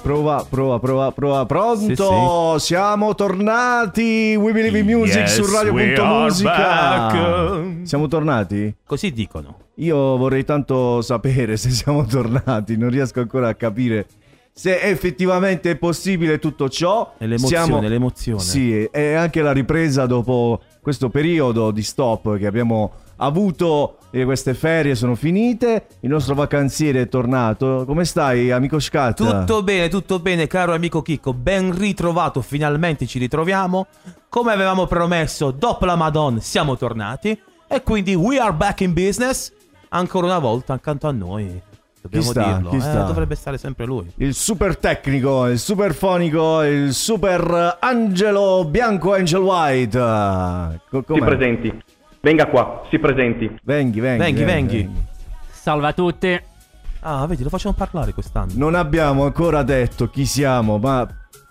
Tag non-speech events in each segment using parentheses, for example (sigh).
Prova, prova, prova, prova. Pronto? Siamo tornati. We Believe in Music Yes, su Radio.musica. Siamo tornati? Così dicono. Io vorrei tanto sapere se siamo tornati. Non riesco ancora a capire se effettivamente è possibile tutto ciò. È l'emozione, Siamo- l'emozione. Sì, e anche la ripresa dopo questo periodo di stop che abbiamo avuto. E queste ferie sono finite. Il nostro vacanziere è tornato. Come stai, amico Scat? Tutto bene, tutto bene, caro amico Chicco. Ben ritrovato, finalmente ci ritroviamo. Come avevamo promesso, dopo la Madonna siamo tornati. E quindi we are back in business. Ancora una volta accanto a noi. Dobbiamo Chi sta? dirlo. Chi Eh, sta? dovrebbe stare sempre lui. Il super tecnico, il super fonico, il super Angelo Bianco Angel White. Com'è? presenti. Venga qua, si presenti. Venghi, venghi, Venghi, venghi. Salve a tutti. Ah, vedi, lo facciamo parlare quest'anno. Non abbiamo ancora detto chi siamo, ma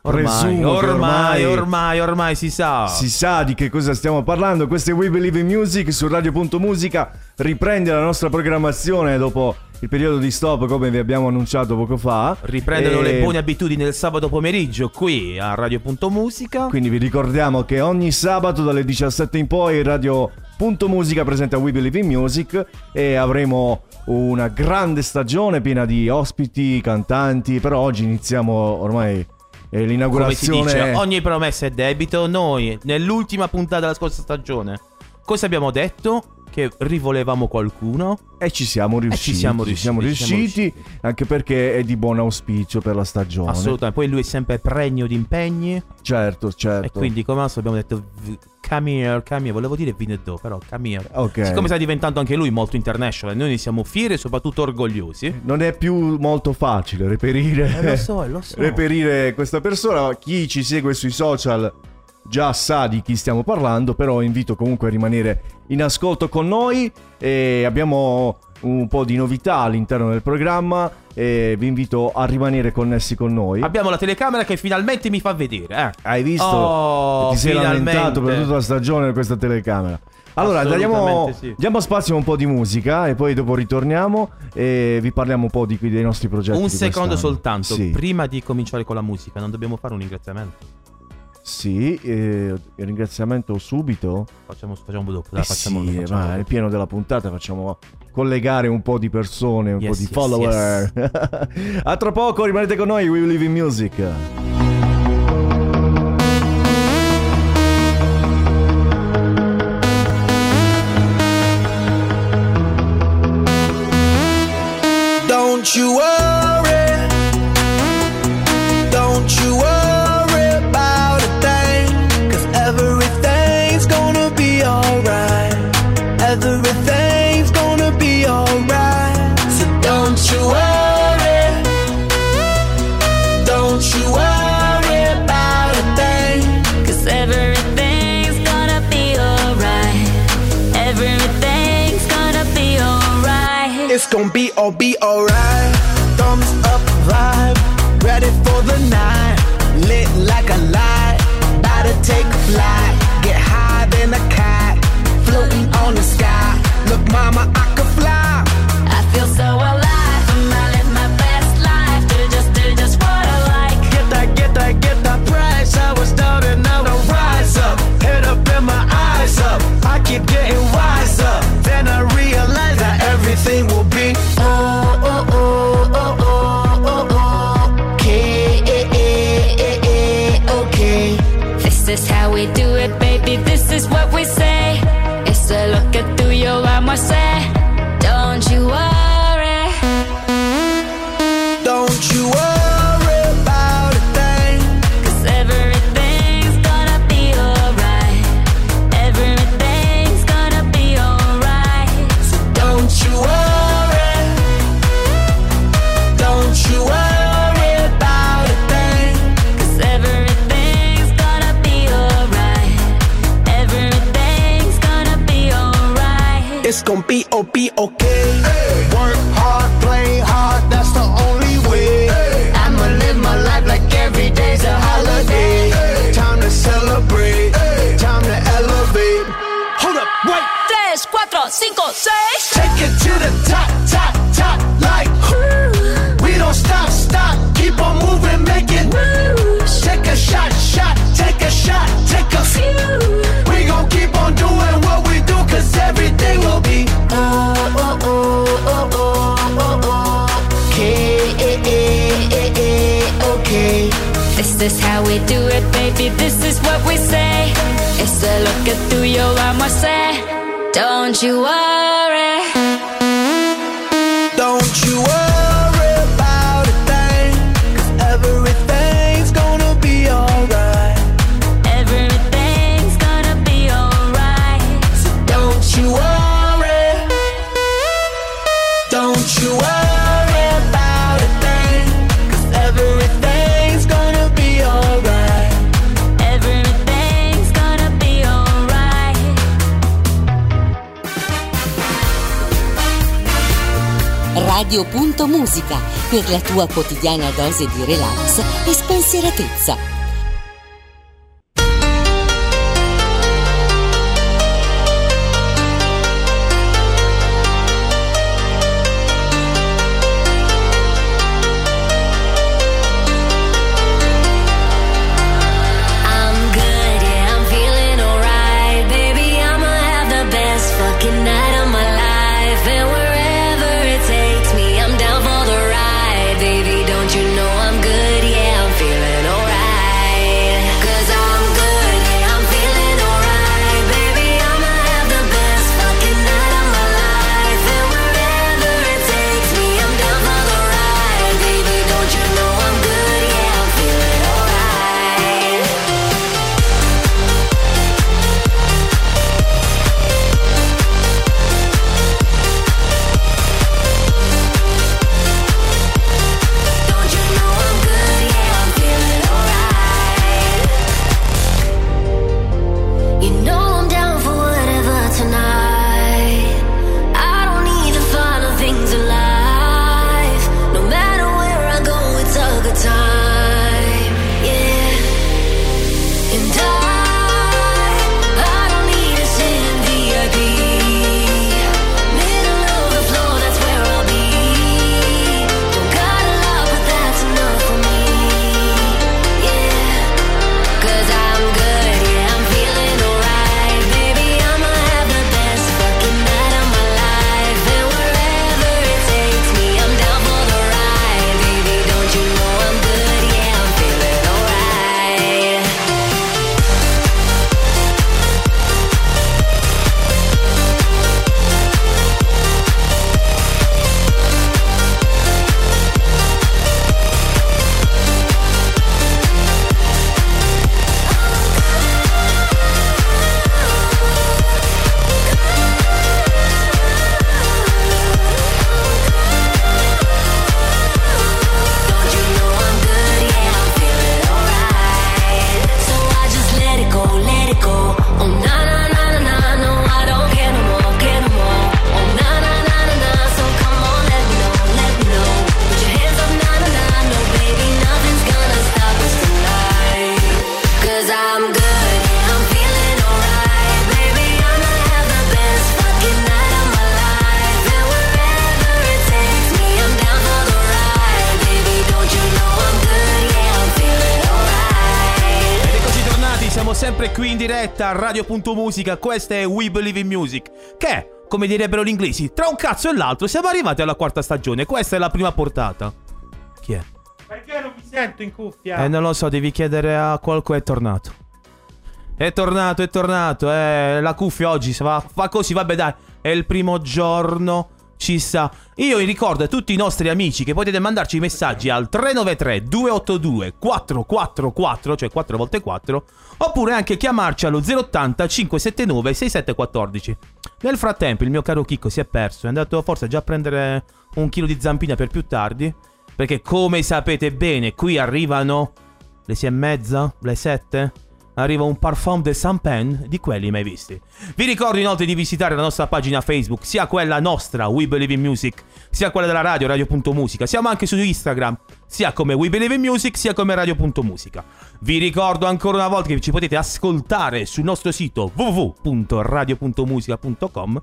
Ormai, ormai, ormai, ormai si sa. si sa di che cosa stiamo parlando. Questo è We Believe in Music su Radio.musica. Riprende la nostra programmazione dopo il periodo di stop, come vi abbiamo annunciato poco fa. Riprendono E le buone abitudini del sabato pomeriggio qui a Radio.musica. Quindi vi ricordiamo che ogni sabato dalle 17 in poi Radio.musica presenta We Believe in Music e avremo una grande stagione piena di ospiti, cantanti, però oggi iniziamo ormai è Come si l'inaugurazione. dice, ogni promessa è debito. Noi, nell'ultima puntata della scorsa stagione, cosa abbiamo detto? Che rivolevamo qualcuno. E ci siamo riusciti. ci siamo ci siamo riusciti, ci siamo riusciti, anche perché è di buon auspicio per la stagione. Assolutamente. Poi lui è sempre pregno di impegni. Certo, certo. E quindi, come al solito, abbiamo detto come here. Volevo dire Vinedo, però come here. Ok. Siccome sta diventando anche lui molto international, noi ne siamo fieri e soprattutto orgogliosi. Non è più molto facile reperire. Eh, lo so, lo so. (laughs) reperire questa persona. Chi ci segue sui social già sa di chi stiamo parlando, però invito comunque a rimanere in ascolto con noi. E abbiamo un po' di novità all'interno del programma e vi invito a rimanere connessi con noi. Abbiamo la telecamera che finalmente mi fa vedere. Eh. Hai visto? Oh, Ti sei finalmente. lamentato per tutta la stagione questa telecamera. Allora, diamo, sì. diamo spazio a un po' di musica e poi dopo ritorniamo e vi parliamo un po' di, dei nostri progetti. Un secondo soltanto, Sì. prima di cominciare con la musica, non dobbiamo fare un ringraziamento. Sì, eh, il ringraziamento subito. Facciamo, facciamo dopo, dai, Eh facciamo, sì, facciamo ma dopo. nel pieno della puntata facciamo collegare un po' di persone, un Yes, po' di yes, follower. (laughs) a tra poco, rimanete con noi, We Live in Music. Don't you alright. It's gonna be all be alright. Baby. 4, 5, 6. Take it to the top, top, top, like We don't stop, stop, keep on moving, make it Take a shot, shot, take a shot, take a few We gon' keep on doing what we do, cause everything will be Oh, oh, oh, oh, oh, oh, oh Okay, eh, eh, eh, eh, okay This is how we do it, baby. This is what we say. It's a look at through your armor, say. Don't you worry. Radio.musica per la tua quotidiana dose di relax e spensieratezza. A Radio.musica, questa è We Believe in Music, che come direbbero gli inglesi, tra un cazzo e l'altro siamo arrivati alla quarta stagione, questa è la prima portata. Chi è? Perché non mi sento in cuffia? Eh, non lo so, devi chiedere a qualcuno, è tornato. È tornato, è tornato, eh, la cuffia oggi si va, fa così, vabbè dai, è il primo giorno, ci sta. Io ricordo a tutti i nostri amici che potete mandarci i messaggi al 393 282 444, cioè 4 volte 4, oppure anche chiamarci allo 080 579 6714. Nel frattempo il mio caro Chicco si è perso, è andato forse già a prendere un chilo di zampina per più tardi, perché come sapete bene qui arrivano le 6 e mezza, le 7, arriva un parfum de Saint-Pen di quelli mai visti. Vi ricordo inoltre di visitare la nostra pagina Facebook, sia quella nostra, We Believe in Music, sia quella della radio, radio.musica. Siamo anche su Instagram, sia come We Believe in Music, sia come radio.musica. Vi ricordo ancora una volta che ci potete ascoltare sul nostro sito www.radio.musica.com.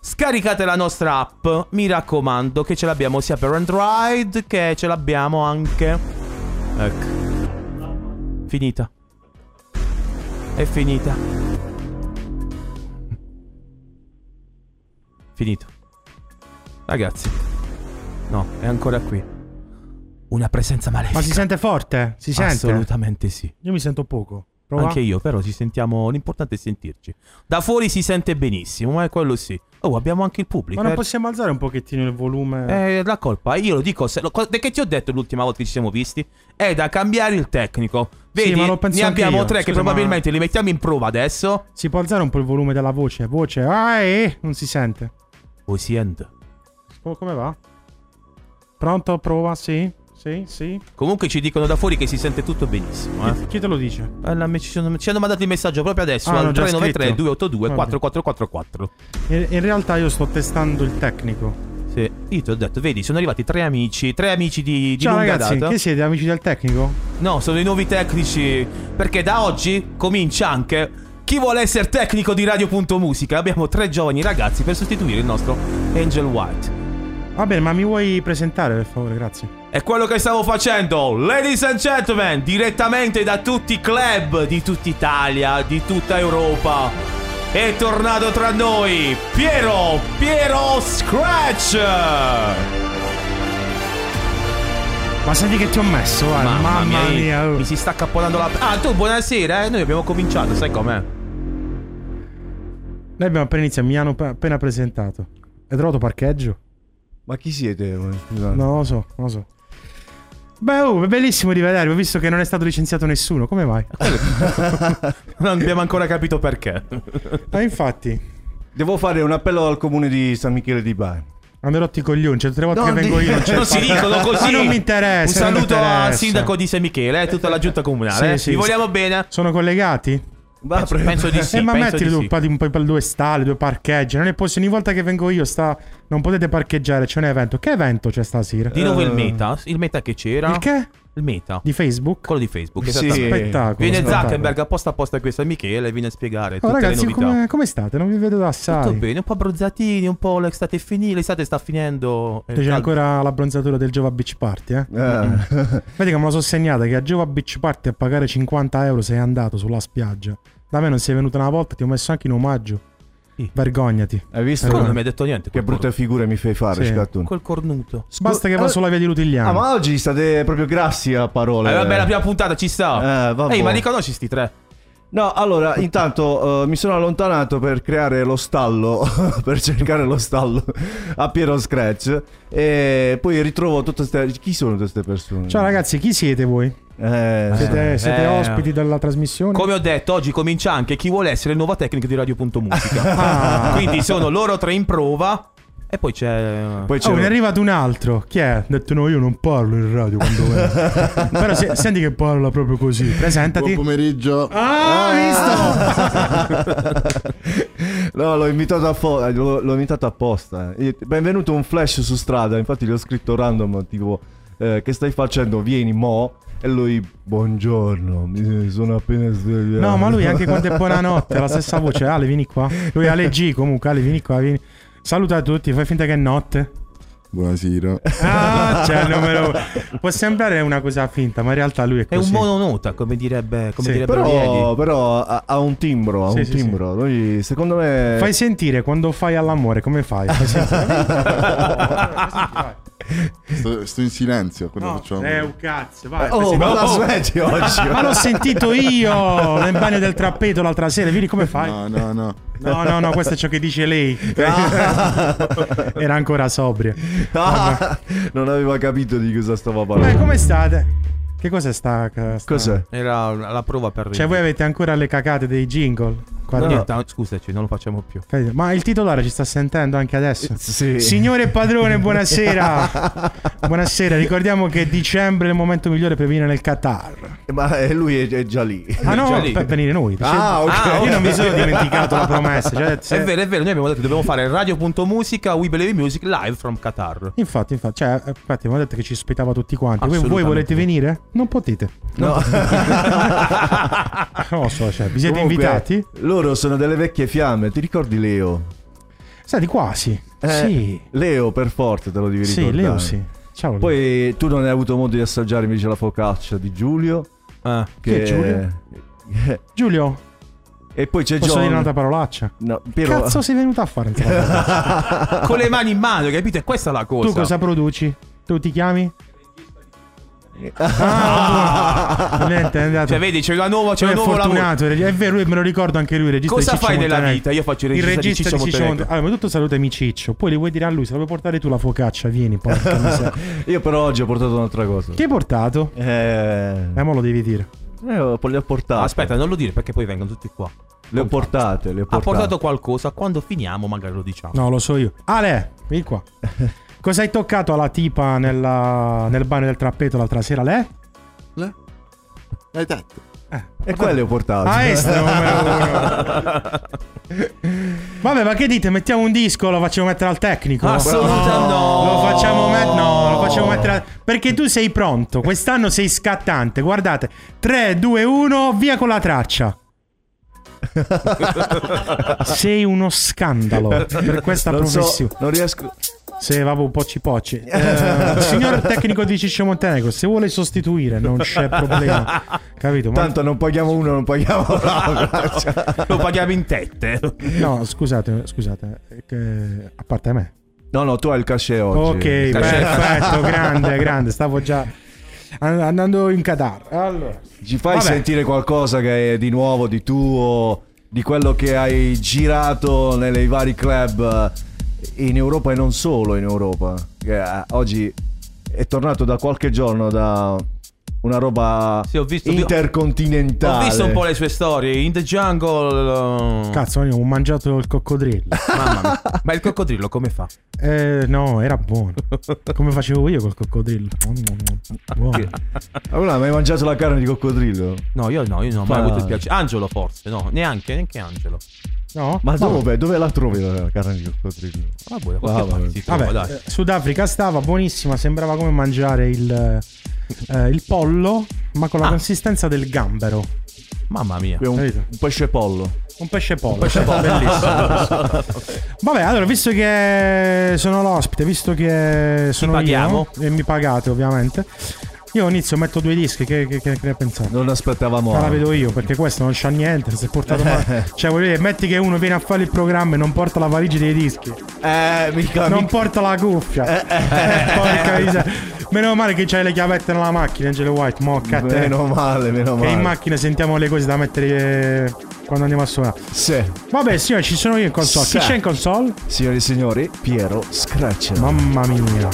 Scaricate la nostra app, mi raccomando che ce l'abbiamo sia per Android che ce l'abbiamo anche... Ecco. Finita. È finita. Finito. Ragazzi. No, è ancora qui. Una presenza malefica. Ma si sente forte? Si sente? Assolutamente sì. Io mi sento poco. Prova. Anche io, però ci sentiamo. L'importante è sentirci. Da fuori si sente benissimo, ma è quello sì. Oh, abbiamo anche il pubblico. Ma non eh. possiamo alzare un pochettino il volume? Eh, la colpa, io lo dico, se, lo, che ti ho detto l'ultima volta che ci siamo visti? È da cambiare il tecnico. Vedi, ma penso ne abbiamo tre che Scusa, probabilmente li mettiamo in prova adesso. Si può alzare un po' il volume della voce? Voce. Ah, eh, non si sente. Poi si end. Oh, come va? Pronto? Prova? Sì? Sì? Sì? Comunque ci dicono da fuori che si sente tutto benissimo. Eh. Chi, te lo dice? Eh, la- ci, sono- ci hanno mandato il messaggio proprio adesso Ah, al hanno già 393 scritto. 282 Vabbè. 4444. In, in realtà io sto testando il tecnico. Sì, io ti ho detto, vedi, sono arrivati tre amici, tre amici di, di Ciao ragazzi, data. che siete amici del tecnico? No, sono i nuovi tecnici. Perché da oggi comincia anche chi vuole essere tecnico di Radio.musica. Abbiamo tre giovani ragazzi per sostituire il nostro Angel White. Va bene, ma mi vuoi presentare per favore? Grazie. È quello che stavo facendo, ladies and gentlemen, direttamente da tutti i club di tutta Italia, di tutta Europa. È tornato tra noi Piero, Piero Scratch. Ma senti che ti ho messo, eh? Mamma, mia. oh. mi si sta cappellando la... Ah, tu buonasera, eh? Noi abbiamo cominciato, sai com'è? Noi abbiamo appena iniziato, mi hanno pe- appena presentato. Hai trovato parcheggio? Ma chi siete? Scusate. Non lo so, non lo so. Beh, oh, è bellissimo rivedervi. Ho visto che non è stato licenziato nessuno. Come mai? (laughs) Non abbiamo ancora capito perché. Ah, infatti, Devo fare un appello al comune di San Michele di Bari. hanno rotto i coglioni. Cioè, tutte le volte No, che vengo io non (laughs) il si dicono così. Ma non mi interessa. Un saluto al sindaco di San Michele e tutta la giunta comunale. Sì, sì, Vi sì. vogliamo bene. Sono collegati? Va, Penso, penso di sì. eh, ma mettili due, sì. pa- un po' per due stalle, due parcheggi. Non è possibile. Ogni volta che vengo io, sta... non potete parcheggiare. C'è un evento. Che evento c'è stasera? Di nuovo il Eh. meta. Il meta che c'era. Il che? Il meta. Di Facebook? Quello di Facebook. Sì. Spettacolo. Viene spettacolo. Zuckerberg apposta apposta qui a San Michele e viene a spiegare Oh, tutte ragazzi, le novità. come, come state? Non vi vedo da assai. Tutto bene, un po' abbronzatini, un po' l'estate finita, l'estate sta finendo. eh, C'è caldo. ancora l'abbronzatura del Giova Beach Party, eh? Eh. Vedi che me la sono segnata che a Giova Beach Party a pagare 50 euro sei andato sulla spiaggia. Da me non sei venuto una volta, ti ho messo anche in omaggio. Vergognati. Hai visto? Però non mi ha detto niente. Che brutta figura mi fai fare, Sì. Scattun. Quel cornuto. Basta che va eh, sulla via di Lutigliano. Ah, ma oggi state proprio grassi a parole. Eh, vabbè, la prima puntata ci sta. Eh, vabbè. Ehi, ma riconosci sti tre? No, allora, intanto eh, mi sono allontanato per creare lo stallo, (laughs) per cercare lo stallo a Piero Scratch e poi ritrovo tutte queste... Chi sono queste persone? Ciao ragazzi, chi siete voi? Eh, Siete, siete eh. ospiti della trasmissione? Come ho detto, oggi comincia anche chi vuole essere il nuovo tecnico di Radio.musica. Ah. Quindi sono loro tre in prova. E poi c'è. Poi c'è Oh, ne è arrivato un altro. Chi è? Ha detto no, io non parlo in radio quando vengo. (laughs) Però se- senti che parla proprio così. Presentati. Buon pomeriggio. Ah, hai visto? (laughs) No, l'ho invitato, a fo- eh, l'ho, l'ho invitato apposta. Benvenuto un flash su strada, infatti gli ho scritto random, tipo, eh, che stai facendo? Vieni, mo. E lui, buongiorno, mi sono appena svegliato. No, ma lui anche quando è (laughs) buonanotte, ha la stessa voce. Ale, vieni qua. Lui è Ale G comunque, Ale, vieni qua, vieni. Saluta a tutti, fai finta che è notte. Buonasera. Ah, c'è il (laughs) numero. Può sembrare una cosa finta, ma in realtà lui è È così. un mononota, come direbbe. Come Sì, direbbero Però, però ha, ha un timbro, ha Sì, un sì, timbro. Noi, secondo me... Fai sentire quando fai all'amore, come fai? Fai sentire. (laughs) Sto, sto in silenzio quando No, facciamo. eh, un cazzo, vai. Oh, ma la smetti (laughs) oggi? Ma l'ho sentito io nel bagno del trappeto l'altra sera. Vedi come fai? No, no, no. No, no, no, questo è ciò che dice lei. (laughs) Era ancora sobria. Ah, non aveva capito di cosa stava parlando. Beh, come state? Che cos'è sta, sta- Cos'è? Era la prova per. Cioè, voi avete ancora le cacate dei jingle? Qua No, no, scusaci, non lo facciamo più. Ma il titolare ci sta sentendo anche adesso. Sì. Signore padrone, (laughs) buonasera. buonasera, ricordiamo che dicembre è il momento migliore per venire nel Qatar. Ma eh, lui è, già lì. Ah no, lì. per venire noi. Ah, ok. Ah, Io non mi sono (laughs) dimenticato la promessa. cioè, se- È vero, è vero, noi abbiamo detto che dobbiamo fare radio.musica, We Believe Music live from Qatar. Infatti, infatti, cioè, eh, infatti, abbiamo detto che ci ospitava tutti quanti. Voi, voi volete venire? Non potete. No. (laughs) Non lo so, cioè, vi siete Comunque, invitati? Loro sono delle vecchie fiamme. Ti ricordi Leo? Senti, quasi. Eh, sì. Leo, per forza, te lo devi Sì, ricordare. Leo sì. Ciao. Leo. Poi tu non hai avuto modo di assaggiare invece la focaccia di Giulio. Ah. Chi è Giulio? (laughs) Giulio, e poi c'è posso John. dire un'altra parolaccia? No, Piero- Cazzo sei venuto a fare? (laughs) Con le mani in mano, capito? E questa è la cosa. tu cosa produci? Tu ti chiami? Ah, niente, è andato. Cioè, vedi, c'è una nuova, c'è Lui un è nuovo lavoro. fortunato, è vero, lui- me lo ricordo anche lui, regista Cosa di fai nella Montenegro. vita? Io faccio il Il regista, regista di Ciccio Ciccio Montenegro. Montenegro. Allora, ma tu salutami Ciccio, poi le vuoi dire a lui, se la vuoi portare tu la focaccia, vieni, porca. (laughs) Io però oggi ho portato un'altra cosa. Che hai portato? Eh, Eh, mo lo devi dire. eh, ho- le ho portate. Ah, aspetta, non lo dire perché poi vengono tutti qua. Le ho portate, le ho Ha portate. portato qualcosa, quando finiamo magari lo diciamo. No, lo so io. Ale, vieni qua. (laughs) Cosa hai toccato alla tipa nella- nel bagno del trappeto l'altra sera? Le? Le? Hai detto. E quelle le ho portate. Ah, este. (laughs) Vabbè, ma che dite? Mettiamo un disco, lo facciamo mettere al tecnico? Assolutamente no. Lo facciamo mettere. No, lo facciamo mettere al... Perché tu sei pronto. Quest'anno sei scattante. Guardate. 3, 2, 1, via con la traccia. (laughs) sei uno scandalo (laughs) per questa non so, professione. non riesco. Se va un pocci pocci. (laughs) Eh, signor tecnico di Ciccio Montenegro, se vuole sostituire non c'è problema. Capito? Ma- Tanto non paghiamo uno, non paghiamo (laughs) l'altro. Lo paghiamo in tette. No, scusate, scusate. che- A parte me. No, no, tu hai il cachet oggi. Ok, Cachet. perfetto, grande, grande. Stavo già an- andando in Qatar. Allora, Ci fai Vabbè. sentire qualcosa che è di nuovo, di tuo, di quello che hai girato nei vari club eh, in Europa e non solo in Europa. Che eh, oggi è tornato da qualche giorno da una roba Sì, ho visto- intercontinentale. Ho visto un po' le sue storie. In the jungle. uh, cazzo, io ho mangiato il coccodrillo. (laughs) Mamma mia. Ma il coccodrillo come fa? Eh, no, era buono. Come facevo io col coccodrillo. Buono. Allora, ma hai mangiato la carne di coccodrillo? No, io no, io non ho mai avuto il piacere. Angelo forse, no, neanche, neanche Angelo. No? Ma dove? Dove la trovi la carne di coccodrillo? Ah, boh, qualche Vabbè. Vabbè, dai. eh, Sudafrica stava buonissima, sembrava come mangiare il, eh, il pollo, ma con la Ah. consistenza del gambero. Mamma mia. Un, un pesce pollo. Un pesce pollo. pesce pollo. Bellissimo. (laughs) Vabbè, allora, visto che sono l'ospite, visto che sono paghiamo? io e mi pagate ovviamente, io inizio, metto due dischi, che, che, che, che ne pensate? Non aspettavamo. Ma la vedo io perché questo non c'ha niente. Si è portato male. Cioè, voglio dire, metti che uno viene a fare il programma e non porta la valigia dei dischi, Eh, mica, non mica- porta la cuffia. Eh, (laughs) Porca miseria. Meno male che c'hai le chiavette nella macchina, Angelo White. Mo, te. Meno male, meno Che male. in macchina sentiamo le cose da mettere eh, quando andiamo a suonare. Sì. Vabbè, signore, ci sono io in console. Chi Sì. c'è in console? Signori e signori, Piero Scratch. Mamma mia.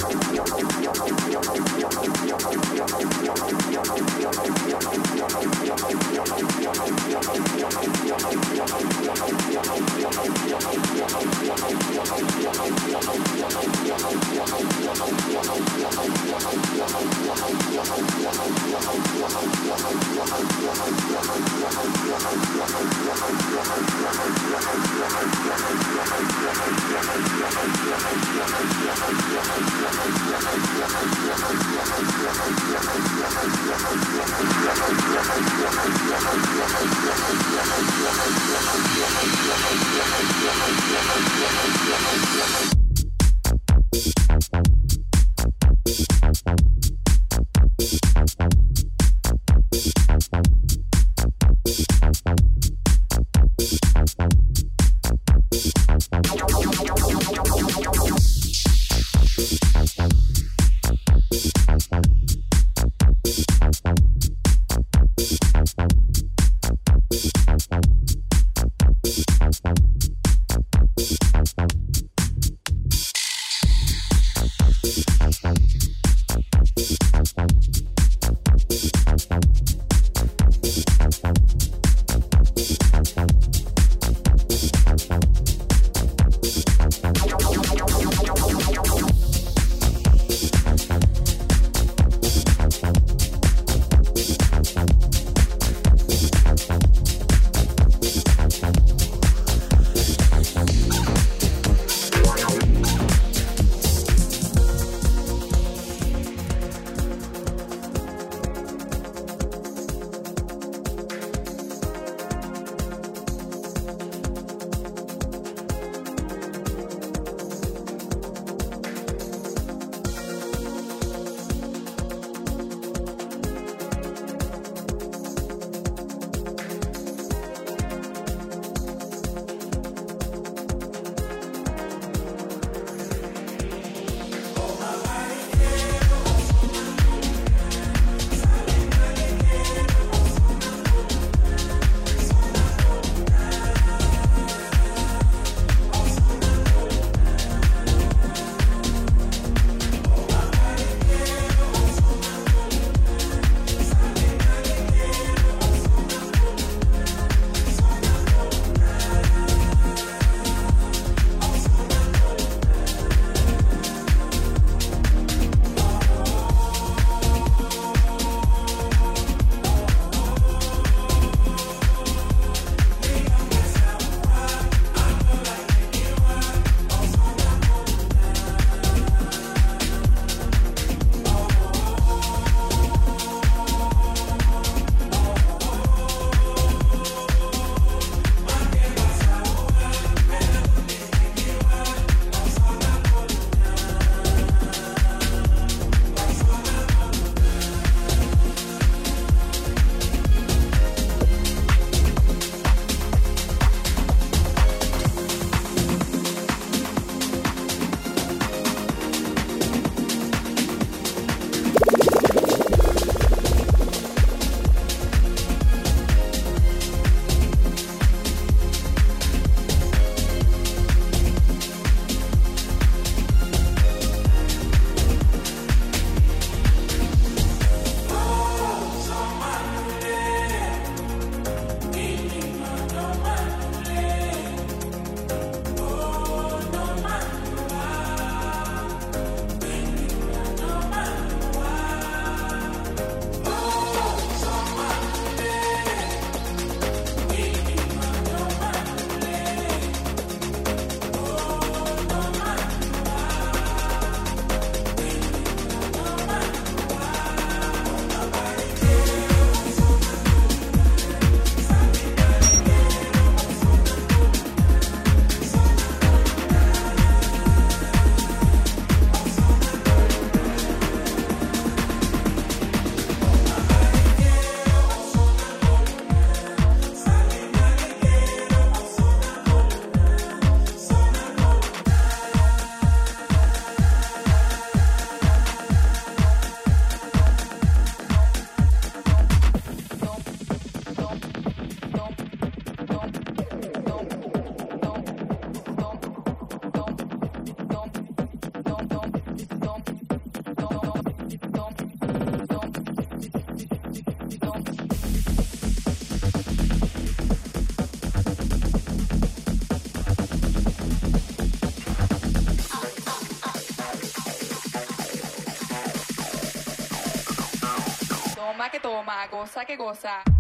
Toma goza que goza.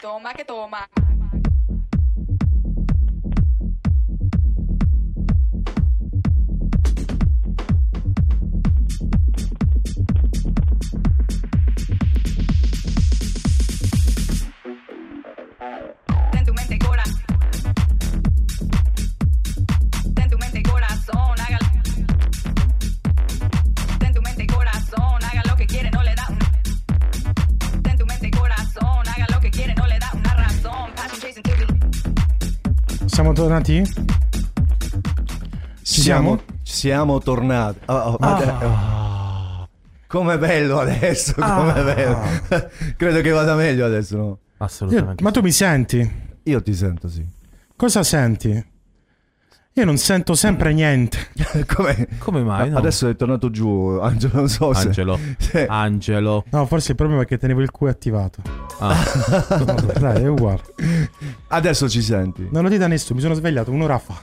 Toma que toma. Tornati? Ci siamo? Siamo tornati. Oh, oh, Ah. oh. Com'è bello adesso, com'è Ah. bello. (laughs) Credo che vada meglio adesso, no? Io- ma tu mi senti? Io ti sento, sì. Cosa senti? Io non sento sempre niente. (laughs) Come, Come mai? no? Adesso è tornato giù, Angelo, non so se... Angelo. (laughs) Sì. Angelo. No, forse il problema è che tenevo il Q attivato. Ah. (laughs) Dai, è uguale. Adesso ci senti. Non lo dite a nessuno, mi sono svegliato un'ora fa.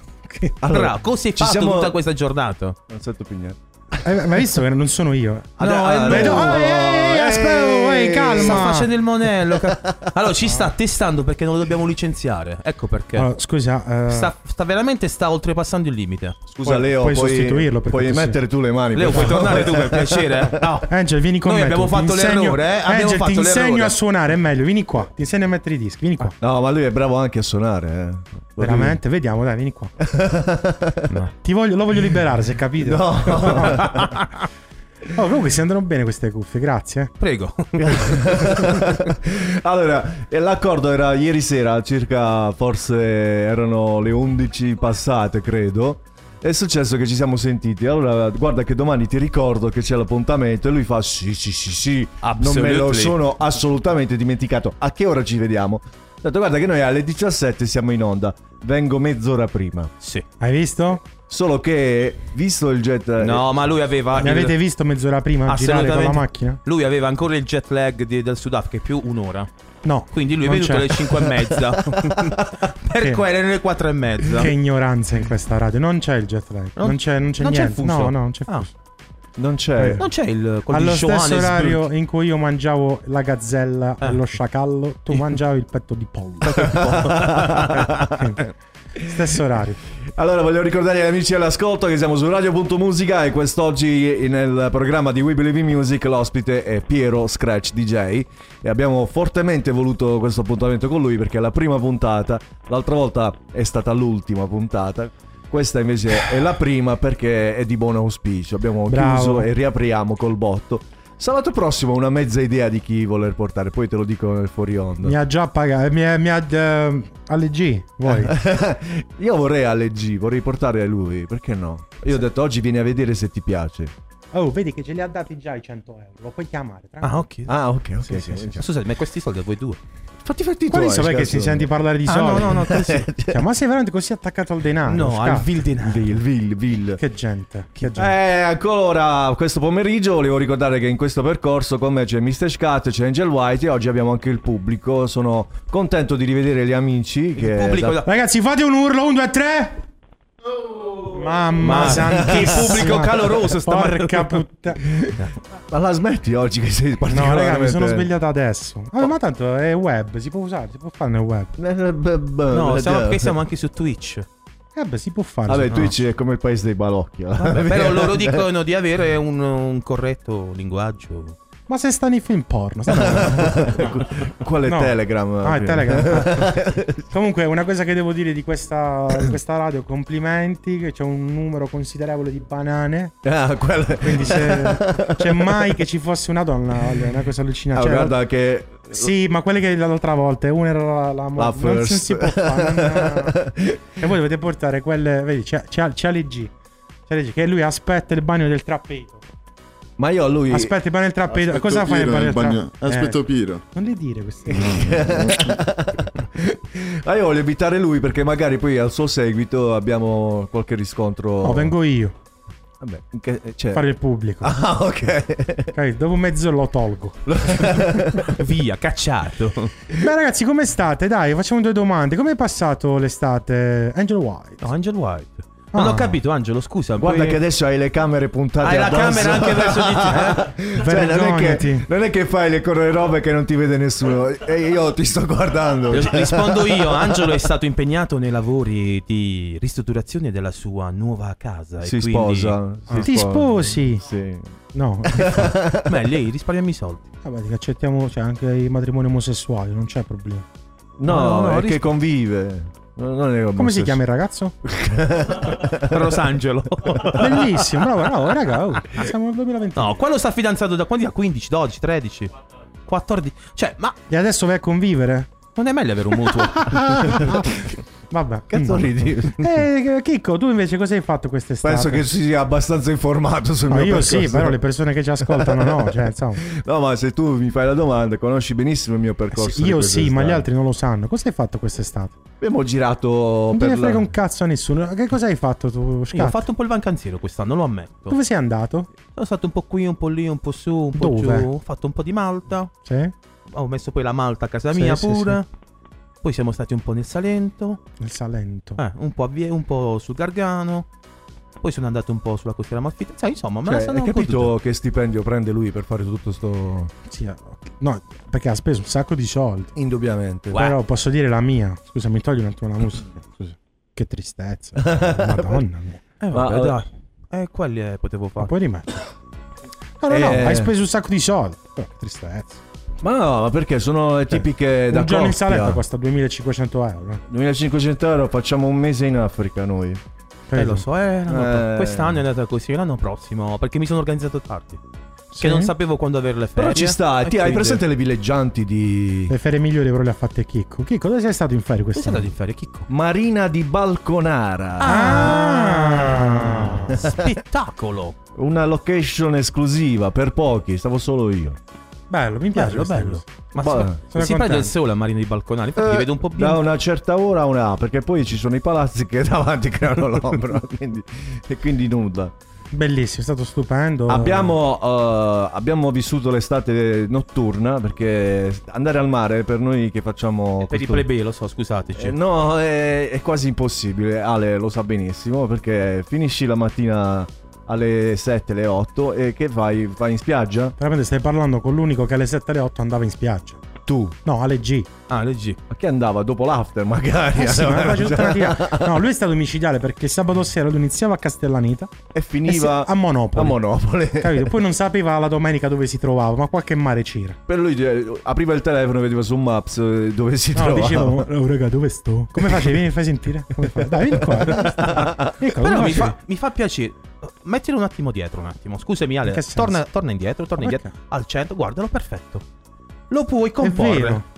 Bravo, cosa hai ci fatto siamo- tutta questa giornata? Non sento più niente. Eh, ma hai visto che non sono io? No, Ah, è no. lui. Vedo- oh, ehi, aspetta, oh, ehi, calma. Sta facendo il monello. ca- allora, ci sta testando perché non lo dobbiamo licenziare. Ecco perché. Allora, scusa, eh, Sta, sta veramente sta oltrepassando il limite. Scusa Puoi- Leo, puoi puoi, sostituirlo, per puoi cortesia. mettere tu le mani. Leo, per puoi favore? tornare tu per piacere? eh? (laughs) No. Angel, vieni con Noi me. abbiamo ti fatto insegno- l'errore, eh? Abbiamo Angel, fatto ti insegno l'errore. a suonare, è meglio. Vieni qua, ti insegno a mettere i dischi. Vieni qua. No, ma lui è bravo anche a suonare. Eh. Veramente? Vediamo, dai, vieni qua. (laughs) Ti voglio, lo voglio liberare, se capito. No. (laughs) Oh, comunque si andranno bene queste cuffie, grazie. Prego. (laughs) allora, eh, l'accordo era ieri sera, circa forse erano le 11 passate, credo. È successo che ci siamo sentiti. Allora, guarda che domani ti ricordo che c'è l'appuntamento. E lui fa: Sì, sì, sì, sì. Non me lo sono assolutamente dimenticato. A che ora ci vediamo? Ho detto, guarda che noi alle 17 siamo in onda. Vengo mezz'ora prima. Sì. Hai visto? Solo che, visto il jet. No, ma lui aveva. Mi il- avete visto mezz'ora prima girare con la macchina? Lui aveva ancora il jet lag di- del Sudafrica, più un'ora. No. Quindi lui è venuto c'è. alle 5 e mezza. (laughs) per Che- cui erano le 4 e mezza. Che ignoranza in questa radio. Non c'è il jet lag. Non- Non, c'è, non c'è non c'è niente. il fuso? No, no, non c'è Ah. fuso. Non c'è. Non c'è il quello Allo stesso orario in cui io mangiavo la gazzella Eh. e lo sciacallo, tu mangiavi il petto di pollo. (laughs) (laughs) stesso orario. Allora voglio ricordare agli amici all'ascolto che siamo su Radio.musica e quest'oggi nel programma di We Believe in Music l'ospite è Piero Scratch DJ e abbiamo fortemente voluto questo appuntamento con lui perché è la prima puntata, l'altra volta è stata l'ultima puntata. Questa invece è la prima perché è di buon auspicio. Abbiamo Bravo. chiuso e riapriamo col botto. Sabato prossimo ho una mezza idea di chi voler portare, poi te lo dico nel fuori onda. Mi ha già pagato. Mi ha, mi ha eh, LG, vuoi? (laughs) Io vorrei LG, vorrei portare lui, perché no? Io ho detto oggi vieni a vedere se ti piace. Oh, vedi che ce li ha dati già i 100 euro. Lo puoi chiamare. tranquillo. Ah, ok. Ah, ok, ok. Sì, ok, sì, ok. sì, Scusate, ma questi soldi a voi due. Fatti fatti Quali tuoi. sapete che si senti parlare di ah, soldi? No, no, no. (laughs) Eh, cioè, cioè, ma sei veramente così attaccato al denaro? No, scatto. al vil denaro. Vil, vil, vil. Che gente. Che eh, gente. Eh, ancora questo pomeriggio volevo ricordare che in questo percorso con me c'è Mr. Scat, c'è Angel White e oggi abbiamo anche il pubblico. Sono contento di rivedere gli amici. Che... Pubblico... Ragazzi, fate un urlo. 1, 2, 3. Mamma santa, il pubblico caloroso sta porca puttana. Ma la smetti oggi che sei partito? No, raga, mi sono svegliato adesso. Ah, oh. ma tanto è web, si può usare, si può fare nel web. Eh, eh, no, eh, siamo, perché siamo anche su Twitch. Eh beh, si può fare. Vabbè, no. Twitch è come il paese dei balocchi. Vabbè, però (laughs) loro dicono di avere un, un corretto linguaggio. Ma se sta nei film porno, sta- (laughs) Quale No. Telegram? Ah, è Telegram. (laughs) Comunque, una cosa che devo dire di questa, di questa radio, complimenti, che c'è un numero considerevole di banane. Ah, quella... Quindi se (laughs) c'è mai che ci fosse una donna, è una cosa Ah, allucinante. Cioè, guarda che... Sì, ma quelle che l'altra volta, una era la, la, La si- non si può fare. non- E voi dovete portare quelle, vedi, c'è, c'è, c'è Ali G. C'è Ali G, che lui aspetta il bagno del trappeto. Ma io a lui... Aspetta il bagno del trappeto. Aspetto Cosa fai nel Piro bagno nel trappeto? Aspetto Piro. Non le dire queste (laughs) Ah, io voglio evitare lui perché magari poi al suo seguito abbiamo qualche riscontro. No, vengo io. Vabbè, che- cioè- Fare il pubblico. (laughs) Ah, ok. Ok, dopo mezzo lo tolgo. (laughs) Via, cacciato. Beh, ragazzi, come state? Dai, facciamo due domande. Come è passato l'estate? Angel White. No, Angel White. Non Ah. ho capito, Angelo, scusa. Guarda puoi- che adesso hai le camere puntate Hai la addosso. camera anche verso di te. eh? (laughs) Cioè, non, è che, non è che fai le corre robe che non ti vede nessuno. E io ti sto guardando. Eh? Rispondo io, (laughs) Angelo è stato impegnato nei lavori di ristrutturazione della sua nuova casa. Si e quindi... sposa. si Ti sposa. sposi? Sì. No. (laughs) Beh, lei risparmiami i soldi. Vabbè, ti accettiamo cioè, anche i matrimoni omosessuali, non c'è problema. No, No, no, è ris- che convive. Non non è Come si chiama il ragazzo? (laughs) Rosangelo. Bellissimo, bravo, bravo, raga. oh, siamo nel 2021. No, quello sta fidanzato da quando? Da 15, 12, 13, 14. Cioè, ma E adesso vai a convivere? non è meglio avere un mutuo? (laughs) Vabbè. Cazzo Mm. ridi? (laughs) Eh, Chicco, tu invece cosa hai fatto quest'estate? Penso che si sia abbastanza informato sul No, mio io percorso. sì, però le persone che ci ascoltano no, (laughs) cioè, insomma. No, ma se tu mi fai la domanda, conosci benissimo il mio percorso. Sì, di io sì, ma gli altri non lo sanno. Cosa hai fatto quest'estate? Abbiamo girato Non te per ne la- frega un cazzo a nessuno. Che cosa hai fatto tu, Io ho fatto un po' il vacanziero quest'anno, lo ammetto. Dove sei andato? Sono stato un po' qui, un po' lì, un po' su, un po' Dove? giù. Ho fatto un po' di Malta. Sì? Ho messo poi la Malta a casa Sì, mia sì, pure. Poi siamo stati un po' nel Salento. Nel Salento. Eh, un po' Vie- un po' sul Gargano. Poi sono andato un po' sulla costiera Amalfitana. Sai, insomma, me la Cioè, hai capito che stipendio prende lui per fare tutto sto... Sì, eh, no, perché ha speso un sacco di soldi. Indubbiamente. Però posso dire la mia. Scusa, mi togli un attimo la musica. (laughs) Scusa. Che tristezza. (laughs) Madonna mia. Eh, vabbè, Ma- dai. Eh, quelli eh, potevo Ma fare. puoi rimettere. No, no, no, Eh. hai speso un sacco di soldi. Però, tristezza. Ma no, ma perché sono le tipiche da un giorno in coppia. Salento costa 2500 euro. eh. 2500 euro, facciamo un mese in Africa noi. Eh, lo so, eh, Eh. quest'anno è andata così, l'anno prossimo, perché mi sono organizzato tardi. Sì? Che non sapevo quando avere le ferie. Però ci sta, ti, hai presente le villeggianti di Le ferie migliori però le ha fatte Chicco. Chicco, dove sei stato in ferie Dove sei andato in ferie, Chicco? Marina di Balconara? Ah! Spettacolo! Una location esclusiva per pochi, stavo solo io. Bello, mi piace. Bello, bello. Ma Boh, si- sono si prende il sole a Marina di Balconari, infatti li Eh, vedo un po' da bianchi. una certa ora a una, perché poi ci sono i palazzi che (laughs) davanti creano l'ombra, (laughs) quindi, e quindi nulla. Bellissimo, è stato stupendo. Abbiamo, eh, abbiamo vissuto l'estate notturna perché andare al mare per noi che facciamo... Per i questo- plebei, lo so, scusateci. Eh, no, è, è quasi impossibile. Ale lo sa benissimo perché finisci la mattina alle 7, alle 8 e che fai? Vai in spiaggia? Veramente stai parlando con l'unico che alle 7 alle 8 andava in spiaggia. Tu? No, alle G. Ah, leggi. Ma che andava dopo l'after magari? Eh sì, ma (laughs) No, lui è stato micidiale perché sabato sera lui iniziava a Castellanita e finiva e si- a Monopoli. a Monopoli. Capito? Poi non sapeva la domenica dove si trovava, ma qualche mare c'era. Per lui eh, apriva il telefono e vedeva su Maps eh, dove si No, trovava. dicevo, oh raga, dove sto? Come facevi? Vieni, fai sentire. Dai, vieni qua. Vieni qua, Però mi fa, mi fa piacere. Mettilo un attimo dietro, un attimo. Scusami, Ale. Torna, torna indietro, torna indietro. Al centro, guardalo, perfetto. Lo puoi comporre.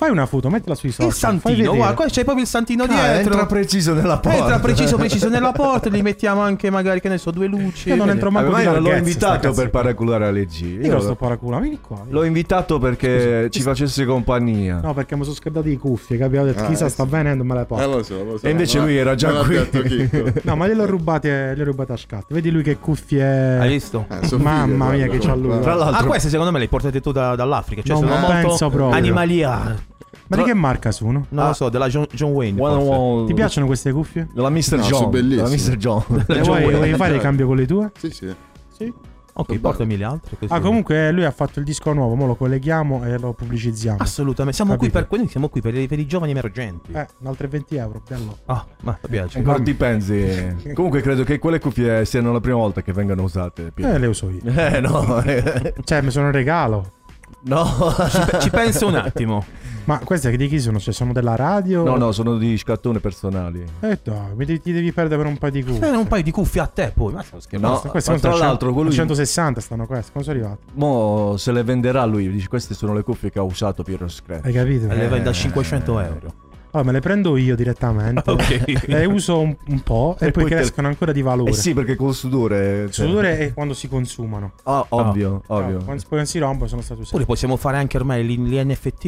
Fai una foto, mettila sui social. Il santino, guarda, qua c'è proprio il santino Ah, dietro. entra preciso nella porta. Entra preciso, preciso (laughs) nella porta. Gli mettiamo anche, magari, che ne so, due luci. Io non entro manco Vabbè, di ma io l'ho sta invitato per paraculare alle G. Io lo sto paraculando, vieni qua. L'ho invitato perché ci facesse compagnia. No, perché mi sono scaldati i cuffie, capito? Ho detto, Ah, chissà, eh, sta sì. venendo, me le Eh, porto. lo so, lo so. E invece Ma- lui era già qui. (laughs) No, ma gliel'ho rubate, gliel'ho rubate a scatto. Vedi lui che cuffie. Hai visto? Eh, Mamma mia, che c'ha lui. Tra l'altro, Ah, queste secondo me le portate tu da- dall'Africa. Cioè, Non sono penso molto proprio. animaliari. Ma di che marca sono? Non lo so, della John, John Wayne. One forse. Wall- Ti piacciono queste cuffie? Della Mr. No, John. sono bellissime. Della Mr. John. (laughs) E vuoi, vuoi fare il cambio con le tue? Sì, sì. Sì. Ok, portami le altre. Così. Ah, comunque lui ha fatto il disco nuovo, mo lo colleghiamo e lo pubblicizziamo. Assolutamente. Siamo qui, Capito? per, quindi siamo qui per, i- per i giovani emergenti. Eh, un altro 20 euro, bello. Ah, ma mi piace. Ancora ti pensi? (laughs) Comunque credo che quelle cuffie siano la prima volta che vengano usate. Piero. Eh, le uso io. Eh, no. eh, Cioè, mi sono un regalo. No. Ci, pe- ci penso un attimo. Ma queste di chi sono? Cioè, sono della radio? No, no, sono di scattone personali. Eh, dai, mi devi- ti devi perdere per un paio di cuffie. Eh, un paio di cuffie a te poi. Ma. No, Queste ma sono tra l'altro quello 160 stanno queste. Come sono arrivati? mo se le venderà lui. Dice queste sono le cuffie che ha usato Piero Scratch. Hai capito? E le vende a Eh. 500 euro. Allora, me le prendo io direttamente. (laughs) Ok. (laughs) Le uso un, un po' e, E poi poi te- crescono ancora di valore. Eh sì, perché col sudore. Il cioè- sudore è quando si consumano. Ah, ovvio, ovvio. No, quando poi non si rompono sono stati usati. Oppure possiamo fare anche ormai gli, gli NFT.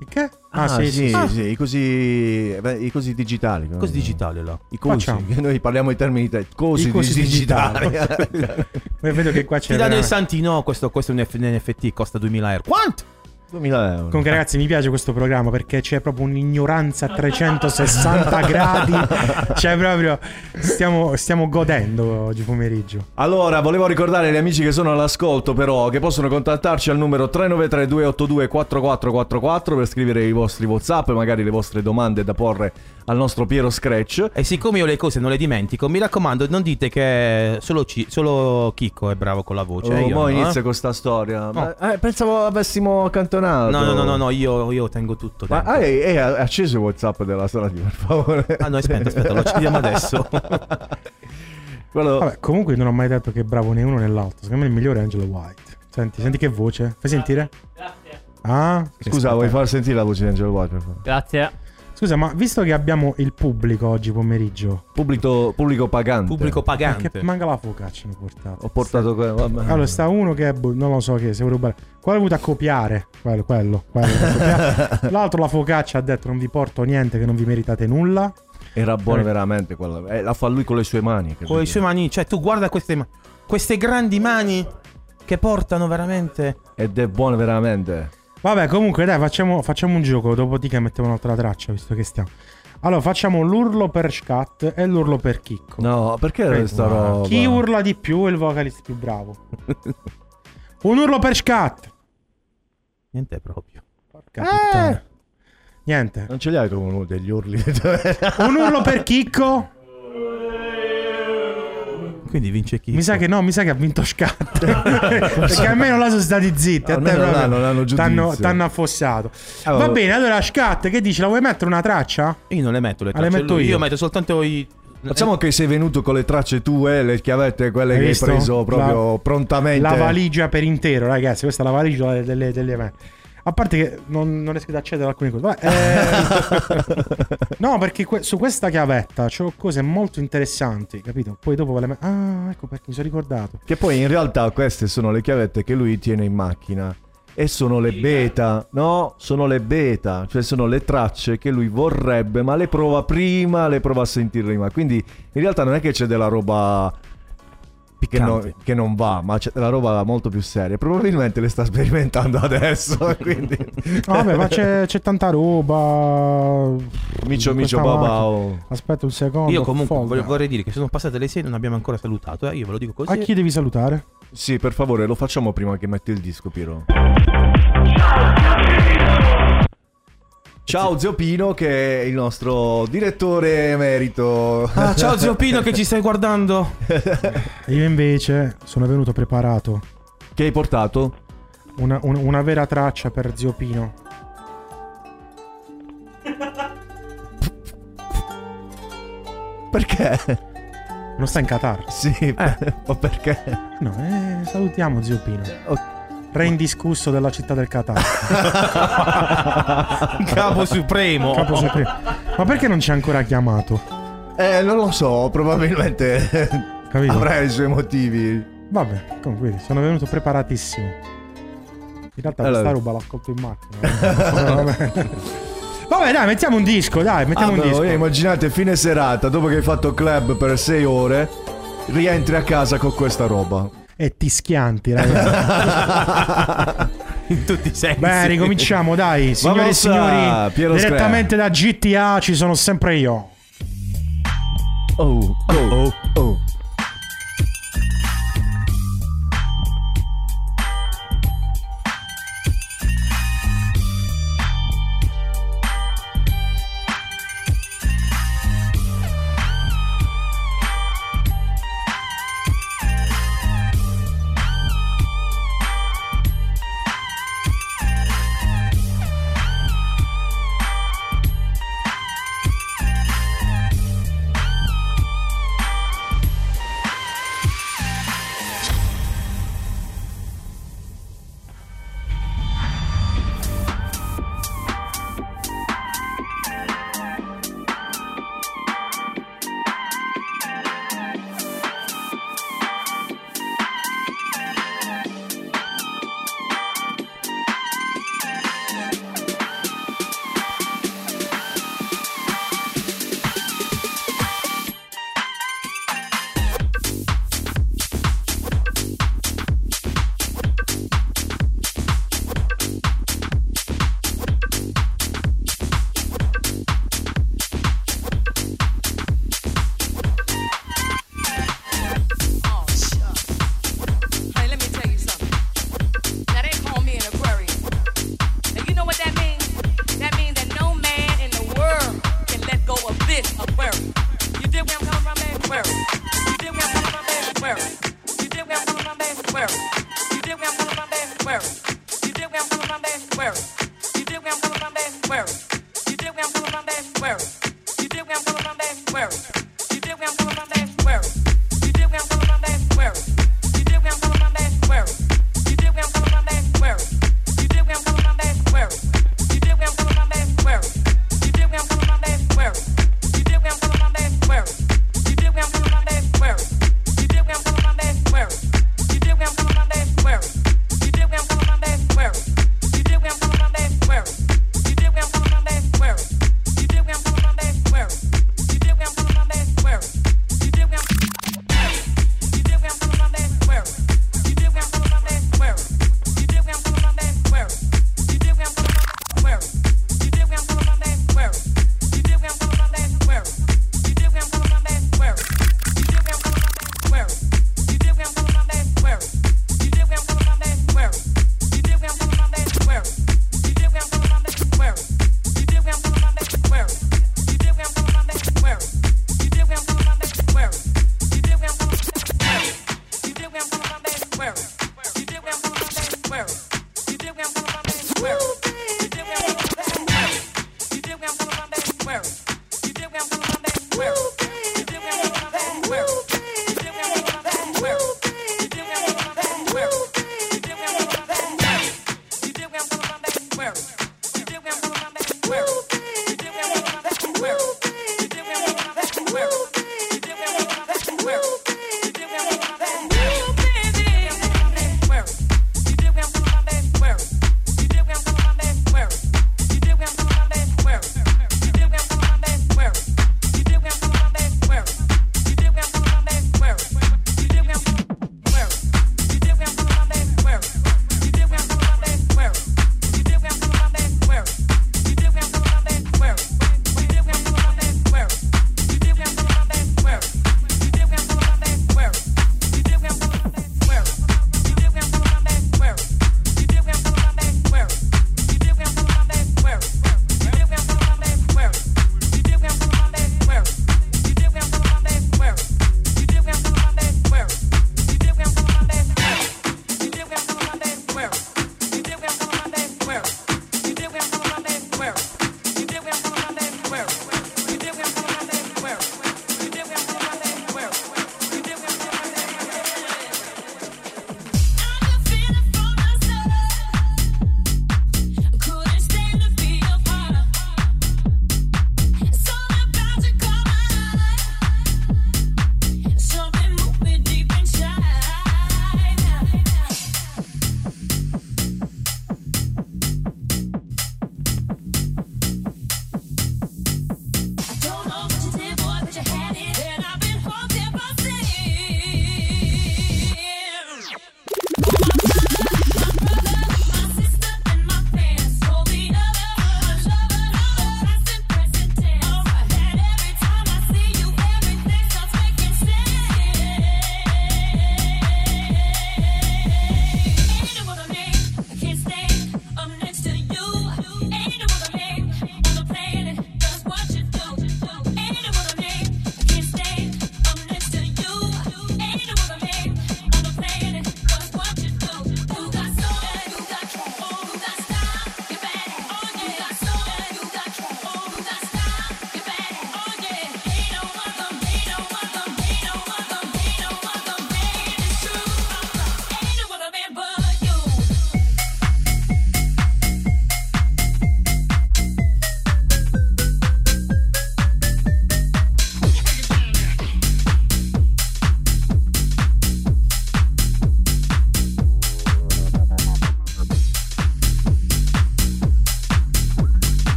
Il che? Ah, Ah, sì, sì. sì, i così, beh, i così digitali. Così digitale là. I cosi, Facciamo. noi parliamo in termini te- cosi, I cosi digitali. (laughs) Beh, vedo che qua c'è. Ti danno il veramente- santi no, questo, questo è un NFT, costa 2000 euro. Quanto? 2000 euro. Comunque, ragazzi, mi piace questo programma perché c'è proprio un'ignoranza a 360 (laughs) gradi. Cioè, proprio stiamo, stiamo godendo oggi pomeriggio. Allora, volevo ricordare agli amici che sono all'ascolto, però, che possono contattarci al numero 393-282-4444 per scrivere i vostri WhatsApp e magari le vostre domande da porre al nostro Piero Scratch. E siccome io le cose non le dimentico, mi raccomando, non dite che solo, Ci- solo Chicco è bravo con la voce. Oh, io mo no, inizia eh? con sta storia. Ma, eh, pensavo avessimo accantonato. No, no, no, no, no, io, io tengo tutto. Ma hai, hai acceso il WhatsApp della Salati, per favore? Ah, no, aspetta, aspetta, lo accendiamo adesso. (laughs) Quello... Vabbè, comunque non ho mai detto che è bravo né uno né l'altro. Secondo me il migliore è Angelo White. Senti, senti che voce. Fai sentire? Grazie. Ah, Scusa, vuoi far sentire la voce di Angelo White, per favore? Grazie. Scusa, ma visto che abbiamo il pubblico oggi pomeriggio, Pubblico, pubblico pagante. Pubblico ma pagante. che manca la focaccia hanno portato. Ho portato... que- vabbè. Allora, sta uno che è bu- non lo so che se vuole rubare. Quello ha avuto a copiare. Quello, quello. quello. (laughs) L'altro, la focaccia, ha detto: Non vi porto niente, che non vi meritate nulla. Era buona Eh. veramente quella. Eh, la fa lui con le sue mani. Con le sue mani, cioè tu guarda queste, ma- queste grandi mani che portano veramente... Ed è buona veramente. Vabbè, comunque, dai, facciamo, facciamo un gioco. Dopodiché mettiamo un'altra traccia, visto che stiamo. Allora, facciamo l'urlo per Scat e l'urlo per Chicco. No, perché questa roba? Chi urla di più è il vocalista più bravo. (laughs) un urlo per Scat. Niente proprio. Porca puttana. Niente. Non ce li hai tu uno degli urli? Un urlo per Chicco. Quindi vince Chicco. Mi sa che no, mi sa che ha vinto Scat. (laughs) Perché almeno là sono stati zitti. A te proprio t'hanno, affossato. Allora- Va bene, allora Scat, che dici? La vuoi mettere una traccia? Io non le metto le Ah, le tracce. metto lui. io. metto soltanto i... Facciamo che sei venuto con le tracce tue, le chiavette, quelle Hai che hai preso proprio La- prontamente. La valigia per intero, ragazzi. Questa è la valigia delle, delle, delle eventi. A parte che non, non riesco ad accedere ad alcune cose. Vabbè, eh, (laughs) no, perché que- su questa chiavetta c'ho cose molto interessanti, capito? Poi dopo ve le metto. Ah, ecco perché mi sono ricordato. Che poi in realtà queste sono le chiavette che lui tiene in macchina. E sono le beta. No, sono le beta. Cioè sono le tracce che lui vorrebbe, ma le prova prima, le prova a sentire prima. Quindi in realtà non è che c'è della roba che, no- che non va, ma c'è della roba molto più seria. Probabilmente le sta (laughs) sperimentando adesso. quindi... Vabbè, ma c'è, c'è tanta roba. Micio micio babao. Aspetta un secondo. Io comunque folga. vorrei- vorrei dire che sono passate le 6 e non abbiamo ancora salutato. eh. Io ve lo dico così. A chi devi salutare? Sì, per favore, lo facciamo prima che metti il disco, Piro. Ciao Zio Pino che è il nostro direttore emerito. Ah, ciao zio Pino che ci stai guardando. (laughs) Io invece sono venuto preparato. Che hai portato? Una, un- una vera traccia per zio Pino. Perché? Non sta in Qatar. Sì, (laughs) ma perché? No, eh, salutiamo zio Pino. Re indiscusso della città del Qatar. (laughs) Capo supremo. Capo supremo. Ma perché non ci ha ancora chiamato? Eh, non lo so, probabilmente Capito? avrà i suoi motivi. Vabbè, comunque sono venuto preparatissimo. In realtà Allora. questa roba l'ascolto in macchina. Vabbè. Vabbè, dai, mettiamo un disco, dai, mettiamo Ah, un beh, disco. voi immaginate fine serata, dopo che hai fatto club per 6 ore, rientri a casa con questa roba. E ti schianti, ragazzi. (laughs) In tutti i sensi. Beh, ricominciamo, dai, signori e signori. Piero direttamente da GTA ci sono sempre io. Oh, oh, oh.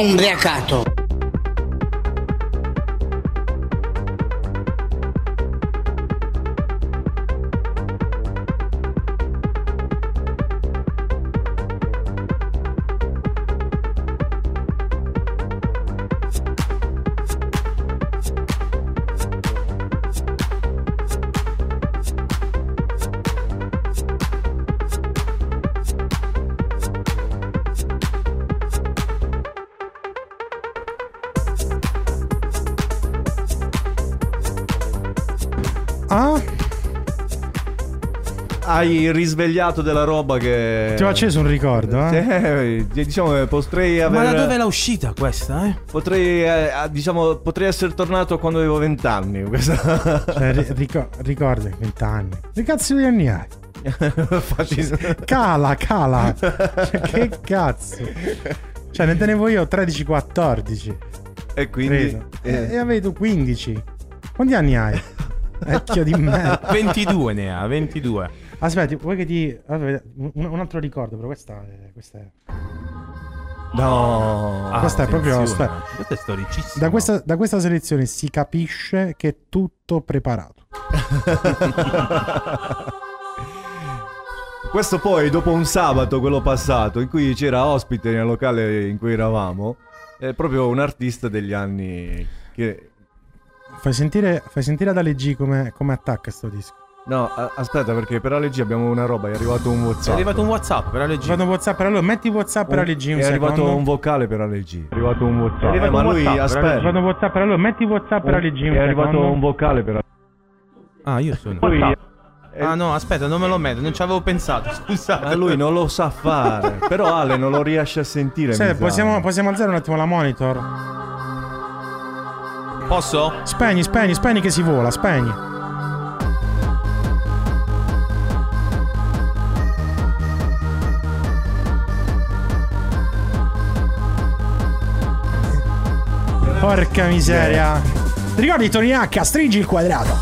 Non sono Hai risvegliato della roba che. ti ho acceso un ricordo, eh? Eh, diciamo che potrei aver. Ma da dove l'ha uscita questa, eh? Potrei, eh, diciamo, potrei essere tornato quando avevo 20 anni. Questa... Cioè, ri- ricor- ricordi, 20 anni. Che cazzo di anni hai? (laughs) Cala, cala. Cioè, che cazzo? Cioè, ne tenevo io 13-14. E quindi. Eh, E avevi tu 15. Quanti anni hai? Vecchio di merda. (laughs) 22 ne ha, 22. Aspetti, vuoi che ti. aspetta, un, un altro ricordo, però questa è. Questa è, No. Ah, questa è proprio. aspetta. Questa è storicissima. Da questa, da questa selezione si capisce che è tutto preparato. (laughs) Questo poi dopo un sabato, quello passato, in cui c'era ospite nel locale in cui eravamo, è proprio un artista degli anni che... Fai sentire, fai sentire ad Ale G come, come attacca sto disco. No, aspetta perché per Ale G abbiamo una roba, è arrivato un È WhatsApp. arrivato un WhatsApp per LG. Vado WhatsApp per allora, metti WhatsApp per Ale G un è arrivato secondo. un vocale per Ale G. È arrivato un WhatsApp. È arrivato ma un lui aspetta. Vado WhatsApp per allora, metti WhatsApp per Ale G un È arrivato secondo. un vocale per Ah, io sono. Lui- Ah, no, aspetta, non me lo metto, non ci avevo pensato. Scusate. Ma lui non lo sa fare. (laughs) Però Ale non lo riesce a sentire. Sì, possiamo, possiamo alzare un attimo la monitor? Posso? Spegni, spegni, spegni che si vola, spegni. Porca miseria. Ti ricordi Tony H? Stringi il quadrato.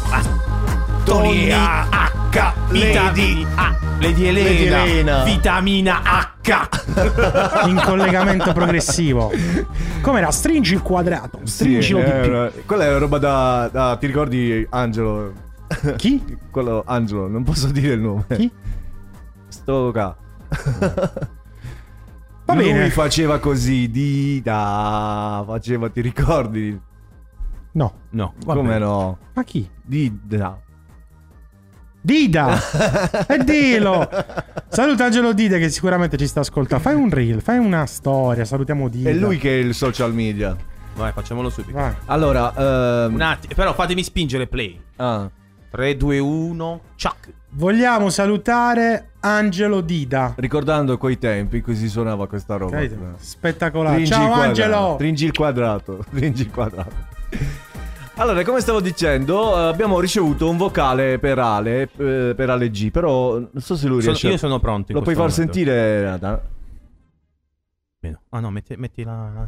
Tony H. Vitamina A. Lady Elena. Lady Elena. Vitamina H. (laughs) In collegamento progressivo. Com'era? Stringi il quadrato. Sì, Stringilo di è più. una- Quella è roba da, da- Ti ricordi Angelo? Chi? (laughs) Quello Angelo, non posso dire il nome. Chi? Sto ca. (laughs) Va Lui bene. faceva così, dita, faceva, ti ricordi? No. No, Come no? Ma chi? Dida. Dida! (laughs) e dillo! Saluta Angelo Dida che sicuramente ci sta ascoltando. Fai un reel, fai una storia. Salutiamo Dida. È lui che è il social media. Vai, facciamolo subito. Vai. Allora, ehm, Un attimo, però fatemi spingere play. ah, 3, 2, 1, ciak. Vogliamo salutare Angelo Dida. ricordando quei tempi così suonava questa roba. Capito? Spettacolare. Stringi Ciao Angelo! Stringi il quadrato. (laughs) Stringi il quadrato. Allora, come stavo dicendo, eh, abbiamo ricevuto un vocale per Ale, eh, per Ale G, però non so se lui Sono- riesce. a- io sono pronto. in Lo puoi far momento. sentire? Meno. Ah no, metti, metti la...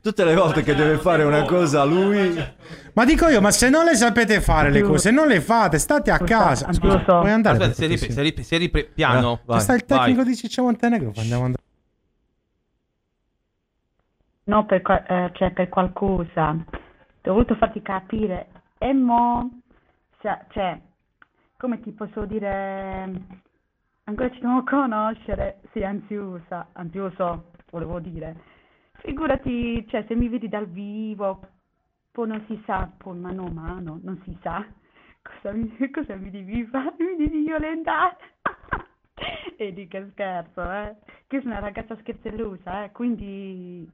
Tutte le volte che deve fare una cosa lui. Ma dico io, ma se non le sapete fare le cose, se non le fate, state a casa. Scusa, puoi andare? Aspetta, se ripre- se ripre- se ripre- piano. Eh, vai. Sta il Vai. tecnico di Ciccio Montenegro. Andiamo andare. No, per, qua- eh, cioè per qualcosa. Ho voluto farti capire. E mo... Cioè, cioè, come ti posso dire... Ancora ci devo conoscere. Sì, ansiosa. Ansioso, volevo dire. Figurati, cioè, se mi vedi dal vivo, poi non si sa, poi mano a mano, non si sa. (laughs) Cosa mi, cosa mi devi fare? (laughs) Mi devi violentare. (laughs) E di che scherzo, eh. Che sono una ragazza scherzellosa, eh. Quindi...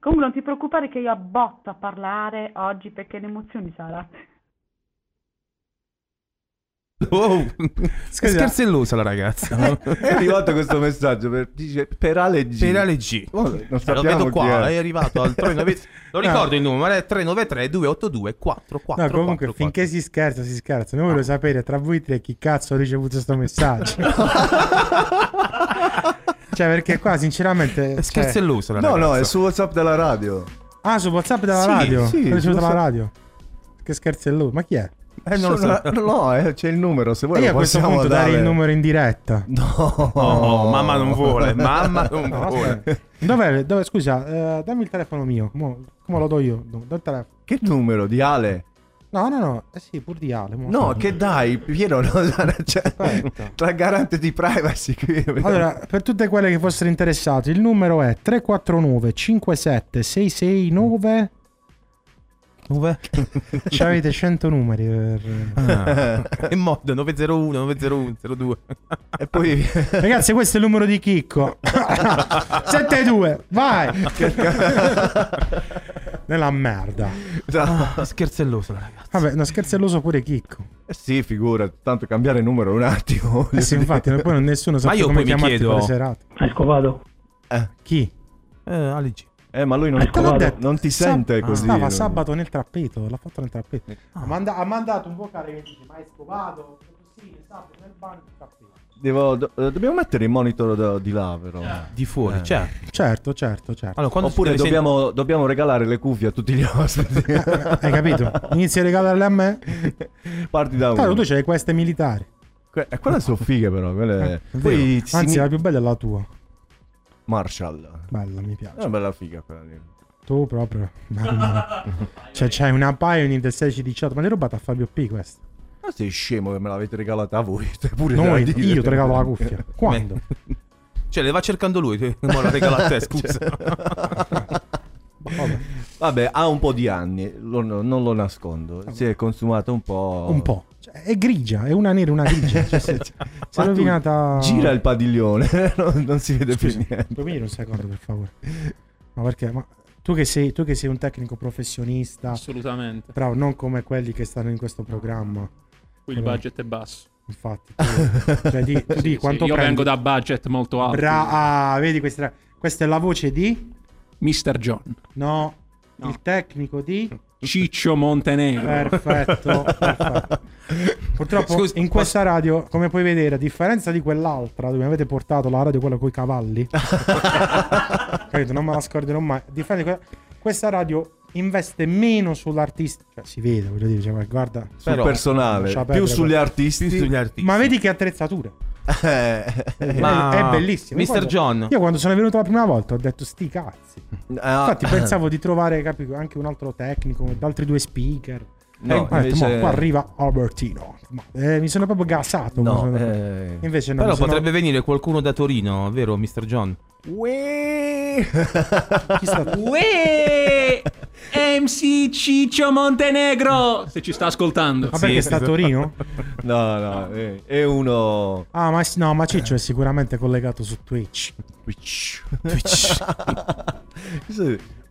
Comunque non ti preoccupare che io abbotto a parlare oggi perché le emozioni sarà. Wow. (laughs) È scherzellosa la ragazza. (laughs) È arrivato questo messaggio per, dice, per Ale G. Per Ale G. Oh, non Eh, lo vedo qua, è. è arrivato al 393. (laughs) Lo ricordo il numero, è 393 282 444. No, comunque, finché si scherza, si scherza. Noi voglio sapere tra voi tre chi cazzo ha ricevuto questo messaggio. cioè, perché qua, sinceramente. È scherzellosa la No, ragazza. no, è su WhatsApp della radio. Ah, su WhatsApp della Sì, radio? sì, L'ho ricevuto dalla WhatsApp. radio. Che scherzo è lui? Ma chi è? Eh, non lo so. Sono- No, eh, c'è il numero. Se vuoi io a questo possiamo punto dare. il numero in diretta. (laughs) No, Oh, mamma non vuole, mamma non No, (laughs) vuole. Dov'è? Dove, scusa, eh, dammi il telefono mio. Come, come lo do io? Do, do. Che numero di Ale? No, no, no. Eh sì, pur di Ale. mo. No, che dai, Piero, no, cioè, Aspetta. tra garante di privacy qui. Allora, per tutte quelle che fossero interessate, il numero è 349 57 669 Dove? (laughs) Ci avete 100 numeri per... Ah. (laughs) In mod 901 901 02. E poi Ragazzi, questo è il numero di Chicco. (laughs) 72, vai. Nella merda. Ah, scherzelloso la ragazza. Vabbè, no, scherzelloso pure Chicco. Eh sì, figura, tanto cambiare numero un attimo. Eh sì, infatti, poi nessuno sa Ma io come poi mi chiamarti chiedo- per le serate. Hai scovato? Chi? Eh, Ali G. Eh, ma lui non, Eh, te l'ho detto. non ti Sab- sente Ah, così. Stava non- sabato nel trappeto, l'ha fatto nel trappeto. Ha, manda- ha mandato un vocale che dice, ma hai scovato? Sì, sabato nel bagno del trappeto. Devo- do- eh, dobbiamo mettere il monitor da- di là, però. Di fuori, Eh. cioè. Certo, certo, certo. Allora, Oppure deve sen- dobbiamo, dobbiamo regalare le cuffie a tutti gli ospiti. (laughs) Hai capito? Inizi a regalarle a me? Parti da Claro, uno. tu c'hai queste militari. Que- eh, quelle sono fighe, però. Quelle... Eh, Poi si Anzi, mi- la più bella è la tua. Marshall. Bella, mi piace. È una bella figa quella lì. Tu proprio. Mamma. cioè, c'hai una Pioneer del 16-18. Ma l'hai rubata a Fabio P questa? Ma sei scemo che me l'avete regalata a voi. Pure Noi, da dire. io ti regalo la cuffia. (laughs) Quando? Cioè, le va cercando lui. te- mo la regala a te, (laughs) scusa. Vabbè. Vabbè, ha un po' di anni, lo- non lo nascondo. Si è consumata un po'. Un po'. È grigia, è una nera e una grigia. (laughs) Cioè, si, si è Ma tu rovinata. Gira il padiglione, (laughs) non, non si vede più Scusa, niente. puoi venire un secondo, per favore? Ma perché? Ma tu che sei, tu che sei un tecnico professionista, Assolutamente. bravo, non come quelli che stanno in questo programma. Qui il Quello- budget è basso. Infatti, tu, cioè, di, tu (laughs) Sì, di sì, quanto io prendi? vengo da budget molto alti. Bra- ah, vedi questa, questa è la voce di? Mr. John. No, il tecnico di? Ciccio Montenegro. Perfetto, perfetto. (laughs) Purtroppo Scusa, in questa radio, come puoi vedere, a differenza di quell'altra dove mi avete portato la radio quella con i cavalli, (laughs) capito? Non me la scorderò mai. A differenza di quella- questa radio investe meno sull'artista, cioè si vede, voglio dire, cioè, guarda, Sul personale, più sugli artisti. Più sugli artisti. Ma vedi che attrezzature. È- Ma- è bellissimo. Mr. Guarda, John. Io quando sono venuto la prima volta ho detto sti cazzi. Ah. Infatti pensavo di trovare capi, anche un altro tecnico, altri due speaker. No, Eh, detto, invece- "Mo, qua arriva Albertino. Ma, eh, mi sono proprio gasato. No, quando sono- eh. Invece no. Però sono- potrebbe venire qualcuno da Torino, vero, Mr. John? Uè. (laughs) Chi sta- Uè! MC Ciccio Montenegro! Se ci sta ascoltando. Ma perché sta a Torino? (laughs) No, no, eh, è uno... Ah, ma no, ma Ciccio è sicuramente collegato su Twitch. Twitch. (laughs)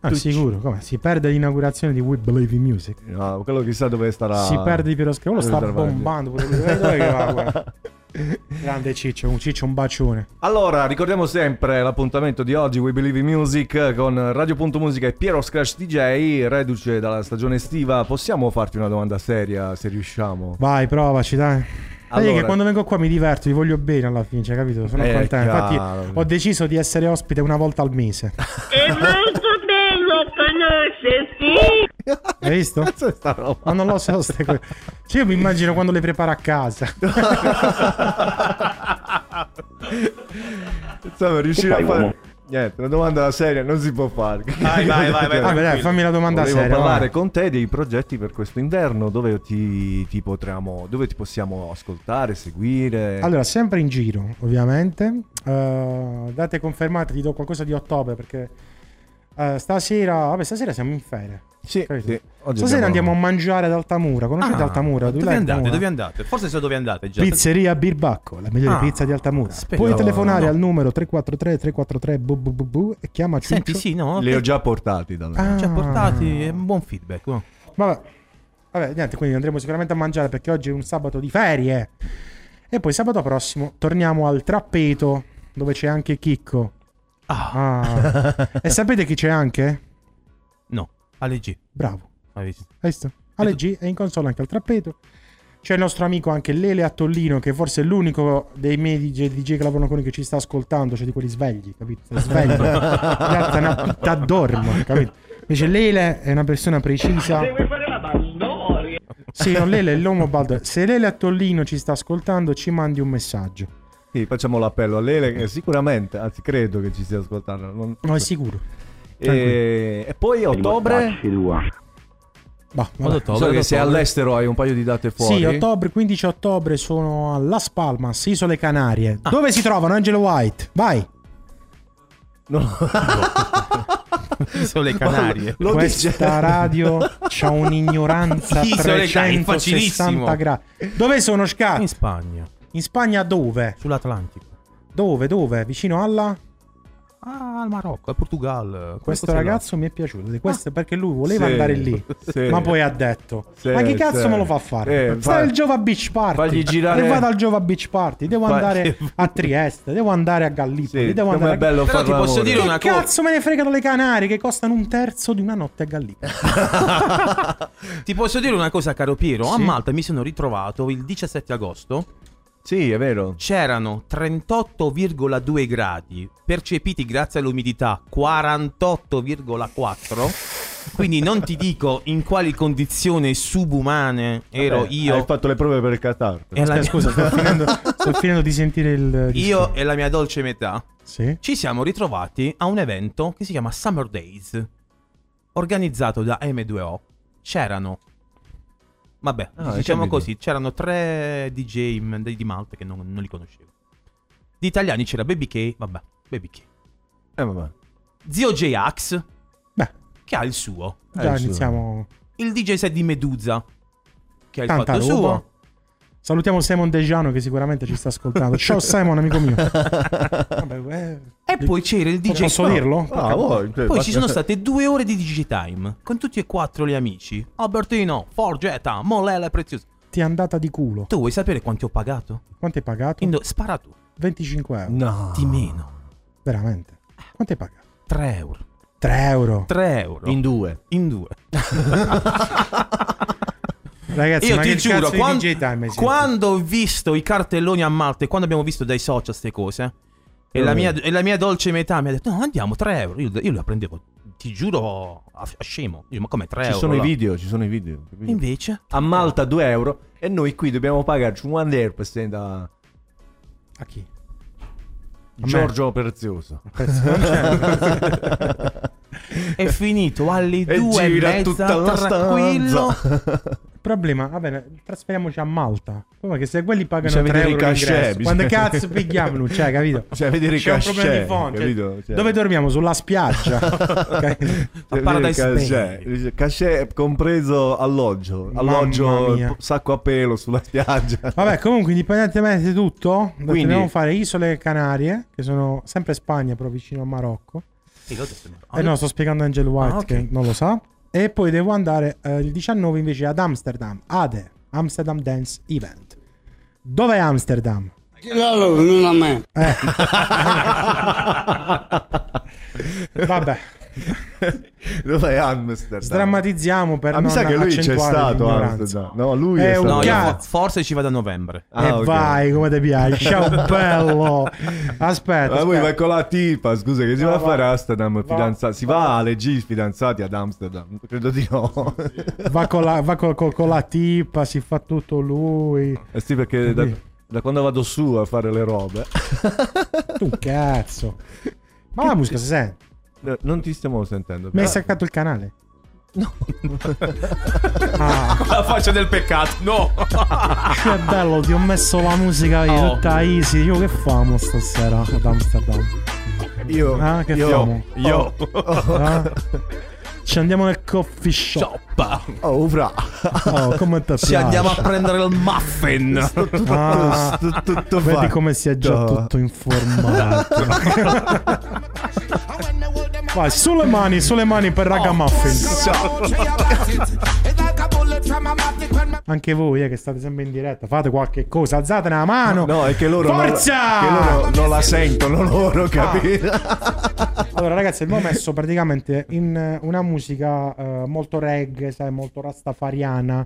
Ah, sicuro, come? Si perde l'inaugurazione di We Believe in Music. No, quello chissà dove starà... Si perde di Piero Schiavo, lo sta bombando. pure lui. Dove- dove che va? (laughs) Grande Ciccio, un Ciccio, un bacione. Allora, ricordiamo sempre l'appuntamento di oggi, We Believe in Music, con Radio.musica e Piero Scratch DJ, reduce dalla stagione estiva. Possiamo farti una domanda seria, se riusciamo? Vai, provaci, dai. Allora- che quando vengo qua mi diverto, vi voglio bene alla fine, cioè, capito? Sono Eh, contento. Infatti ho deciso di essere ospite una volta al mese. (laughs) È molto bello conoscerti. Hai visto? Ma non lo so ste cose. Cioè, io mi immagino quando le preparo a casa. Insomma, riuscire a fare... uomo? Niente, una domanda seria non si può fare. Vai, vai, vai, vai, Vabbè, dai, fammi la domanda Volevo seria. parlare vai. con te dei progetti per questo inverno, dove ti, ti potremo, dove ti possiamo ascoltare, seguire. Allora, sempre in giro, ovviamente. Eh, date confermate, ti do qualcosa di ottobre perché eh, stasera, vabbè, stasera siamo in ferie. Sì, sì. Oggi Stasera abbiamo- andiamo a mangiare ad Altamura. Conoscete Ah, Altamura? Dove l'hai andate? Dove andate? Forse so dove andate già. Pizzeria Birbacco, la migliore Ah, pizza di Altamura. aspetta. Puoi telefonare no. al numero 343 343 bu bu bu bu e chiama Ciuccio. Senti, sì, no? Li ho già portati da là. Ah. Ha portati è un buon feedback. no? Vabbè. Vabbè, niente, quindi andremo sicuramente a mangiare perché oggi è un sabato di ferie. E poi sabato prossimo torniamo al trappeto dove c'è anche Chicco. Ah. e sapete chi c'è anche? No, Ale G. Bravo. Hai visto? Hai visto? Ale G è in console anche al trappeto. C'è il nostro amico anche Lele Attollino, che forse è l'unico dei miei DJ, DJ che lavorano con noi che ci sta ascoltando, cioè di quelli svegli, capito? Svegli. (laughs) Gli altri una puttana dormo, capito? Invece Lele è una persona precisa. Devi fare la baldoria. Sì, no, Lele è l'uomo baldo. Se Lele Attollino ci sta ascoltando, ci mandi un messaggio. Sì, facciamo l'appello a Lele che sicuramente, anzi credo che ci stia ascoltando. Non... No, è sicuro. E, e poi ottobre... Bah, vabbè. ottobre, So che ottobre. all'estero hai un paio di date fuori. Sì, ottobre, 15 ottobre sono a Las Palmas, Isole Canarie. Ah. Dove si trovano Angelo White? Vai. (laughs) Isole Canarie. Lo Questa dice- radio c'ha un'ignoranza a Isole Canarie, 360 facilissimo. gradi. Dove sono Scat? In Spagna, In Spagna dove? sull'Atlantico. Dove? Dove? Vicino alla? Ah, al Marocco, al Portogallo. Questo Ah. ragazzo mi è piaciuto. di Questo perché lui voleva Sì, andare lì. sì. Ma poi ha detto: Sì, Ma chi cazzo sì. me lo fa fare? Eh, Stai fa- al Giova Beach Party. fagli girare- E vado al Giova Beach Party. Devo andare (laughs) a Trieste. Devo andare a Gallipoli. Sì, devo andare a... bello Però ti posso dire Che una cosa. cazzo me ne fregano le Canarie che costano un terzo di una notte a Gallipoli? (laughs) Ti posso dire una cosa, caro Piero. A. Malta mi sono ritrovato il 17 agosto. Sì, è vero. C'erano 38,2 gradi, percepiti grazie all'umidità 48,4. Quindi non ti dico in quali condizioni subumane ero Vabbè, io. Hai fatto le prove per il Qatar. E la mia- scusa, sto (laughs) finendo, sto finendo di sentire il. Io e la mia dolce metà Sì. ci siamo ritrovati a un evento che si chiama Summer Days, organizzato da M2O. C'erano, vabbè, Ah, diciamo così, c'erano tre DJ di Malta che non, non li conoscevo. Di italiani c'era Baby K, vabbè, Baby K. Eh, vabbè. Zio J-Ax, Beh, che ha il suo. già Eh, sì. iniziamo. Il DJ set di Medusa, che ha il Tanta fatto roba. suo. Salutiamo Simon Degiano che sicuramente ci sta ascoltando. Ciao Simon, amico mio. Vabbè, eh, E poi c'era il DJ Posso no. dirlo? Ah, vuoi? Cioè, Poi ci sono state due ore di Digitime con tutti e quattro gli amici. Albertino, Forgetta, Molella e Prezioso. Ti è andata di culo. Tu vuoi sapere quanti ho pagato? Quanto hai pagato? Indo- spara tu. 25 euro. No. Di meno. Veramente. Quanto hai pagato? 3 euro. 3 euro. 3 euro. In due. In due. (laughs) (laughs) Ragazzi, Io ti giuro, cazzo di quan- DJ time quando ho visto i cartelloni a Malta e quando abbiamo visto dai social queste cose, e, la mia, e la mia dolce metà mi ha detto: No, andiamo 3 euro. Io, io la prendevo, ti giuro, a, a scemo. Io, ma come 3 Ci euro? sono i là?" video, ci sono i video. capito? Invece, A Malta 2 euro e noi qui dobbiamo pagare 50 euro per stare da... A chi? A me? Giorgio Prezioso. (laughs) È finito alle E due e gira mezza, tranquillo. (laughs) Problema, va bene, trasferiamoci a Malta. Come che se quelli pagano Bisogna 3 vedere euro i cachet, quando cazzo (laughs) pigliamolo, cioè, capito? Bisogna vedere i C'è un problema di cachet, fondo. cioè, capito? Cioè- Dove dormiamo? Sulla spiaggia. (laughs) Ok? A Paradise cachet. Cachet compreso alloggio. Alloggio sacco a pelo sulla spiaggia. (laughs) Vabbè, comunque, indipendentemente di tutto, Quindi- dobbiamo fare Isole Canarie, che sono sempre Spagna, però vicino a Marocco. Eh no, sto spiegando a Angel White Ah, ok. che non lo sa. E poi devo andare eh, il 19 invece ad Amsterdam, ADE, Amsterdam Dance Event. Dov'è Amsterdam? non a me. Eh. (laughs) Vabbè, (laughs) Dov'è Amsterdam? sdrammatizziamo per Ah, mi non sa che lui c'è stato a. Amsterdam. No, lui È è un stato. No, forse ci vado a novembre. Ah, e ok. vai come ti piace. (laughs) Ciao bello. Aspetta, Ma lui aspetta. va con la tipa, scusa, che si No, va a va- fare a Amsterdam va- fidanzati? Si va alle G fidanzati ad Amsterdam? Credo di no. va, con la, va col- col- con la tipa, si fa tutto lui. Eh sì, perché da, da quando vado su a fare le robe. Tu cazzo. Ma la musica si sente? Non ti stiamo sentendo. Mi hai staccato il canale? Con (laughs) la faccia del peccato. No. Che bello, ti ho messo la musica io, Oh. tutta easy. Io che famo stasera ad Amsterdam? Io, Ah, che io, famo? io. Ah? Ci andiamo nel coffee shop. Cioppa. Oh, fra. Oh, come ti Ci andiamo a prendere il muffin. Ah, Tutto- tutto vedi fatto. come si è già tutto informato. (laughs) Vai, sulle mani, sulle mani per ragamuffin. Anche voi eh, che state sempre in diretta, fate qualche cosa, alzate una mano. No, è che loro, non, Forza! che loro non la sentono loro, capito? Allora, ragazzi, abbiamo messo praticamente in eh, una musica eh, molto reggae, sai, molto rastafariana,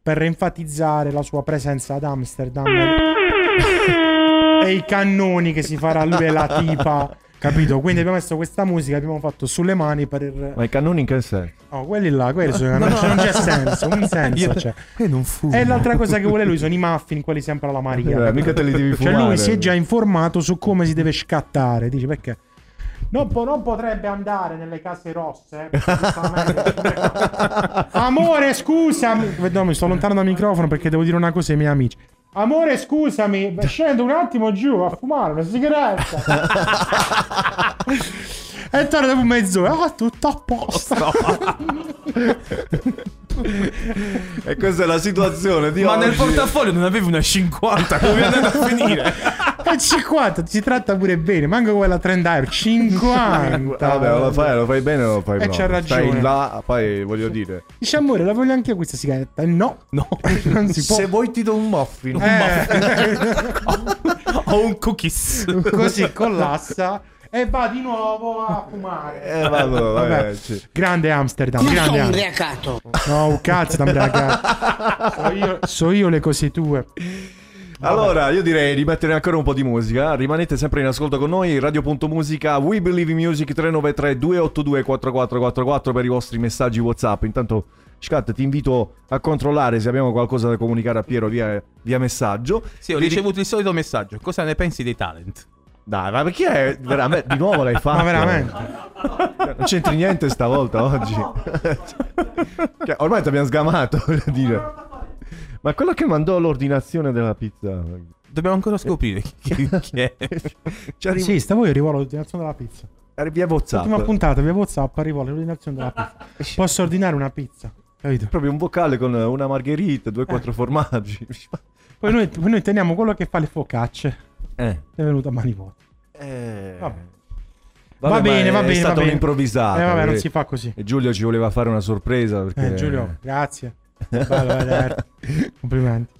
per enfatizzare la sua presenza ad Amsterdam (laughs) e i cannoni che si farà lui e la tipa. Capito? Quindi abbiamo messo questa musica, abbiamo fatto sulle mani per. Ma i cannoni in che senso? Oh, quelli là, quelli sono i cannoni. Non c'è senso, un senso c'è. Io non fumo. E l'altra cosa che vuole lui sono i muffin, quelli sempre alla Maria. Eh, mica te li devi Cioè, fumare. lui si è già informato su come si deve scattare. Dice perché. Non, po- non potrebbe andare nelle case rosse. eh, (laughs) Amore, scusami. No, mi sto lontano dal microfono perché devo dire una cosa ai miei amici. Amore, scusami, (laughs) scendo un attimo giù a fumare una sigaretta. (laughs) e torno dopo mezz'ora. Ah, tutto a posto. E questa è la situazione di Ma oggi. nel portafoglio non avevi una 50. Come è andato a finire? E 50 si tratta pure bene, manco quella 30 euro. 50. Vabbè, lo fai, lo fai bene o lo fai E no. c'ha ragione. Stai là, poi voglio dire. Dice amore, la voglio anche io questa sigaretta. E No, No. non si può. Se vuoi ti do un muffin. Eh, (laughs) Ho un cookies. così collassa e va di nuovo a fumare. Eh, vado, vabbè, sì. Grande Amsterdam, Io grande sono ubriacato. No, un cazzo da ubriacato. (laughs) So io, so io le cose tue. Allora, io direi di mettere ancora un po' di musica. Rimanete sempre in ascolto con noi. Radio.musica, We Believe in Music 393 282 4444 per i vostri messaggi WhatsApp. Intanto, Scat, ti invito a controllare se abbiamo qualcosa da comunicare a Piero via, via messaggio. Sì, ho ricevuto il solito messaggio. Cosa ne pensi dei talent? Dai, ma perché è veramente di nuovo l'hai (laughs) fatto? Ma veramente? Non c'entri niente stavolta oggi. (laughs) Che ormai ti abbiamo sgamato, (laughs) voglio dire. Ma quello che mandò l'ordinazione della pizza. Dobbiamo ancora scoprire chi, chi è. Ci arriva Sì, stavo io arrivo all'ordinazione della pizza. via WhatsApp. Ultima puntata, via WhatsApp arrivo all'ordinazione della pizza. Posso ordinare una pizza, capito? Proprio un vocale con una margherita, due quattro formaggi. Poi noi, poi noi teniamo quello che fa le focacce. Eh. È venuto a mani vuote. Eh. Vabbè. Vabbè, Va bene, va bene, È stato bene. un'improvvisata. Eh, vabbè, non perché- si fa così. E Giulio ci voleva fare una sorpresa perché... Eh, Giulio, grazie. Bello. (laughs) Complimenti.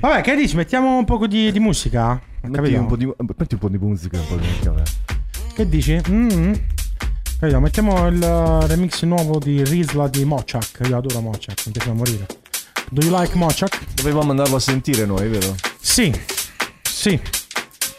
Vabbè, che dici? Mettiamo un po' di, di musica? Metti un, po di, metti un po' di musica. Un po' di musica. Che dici? Mm. Capito? Mettiamo il remix nuovo di Rizla di Mochak. Io adoro Mochak, mi piace morire. Do you like Mochak? Dovevamo andarlo a sentire noi, vero? Sì. Sì.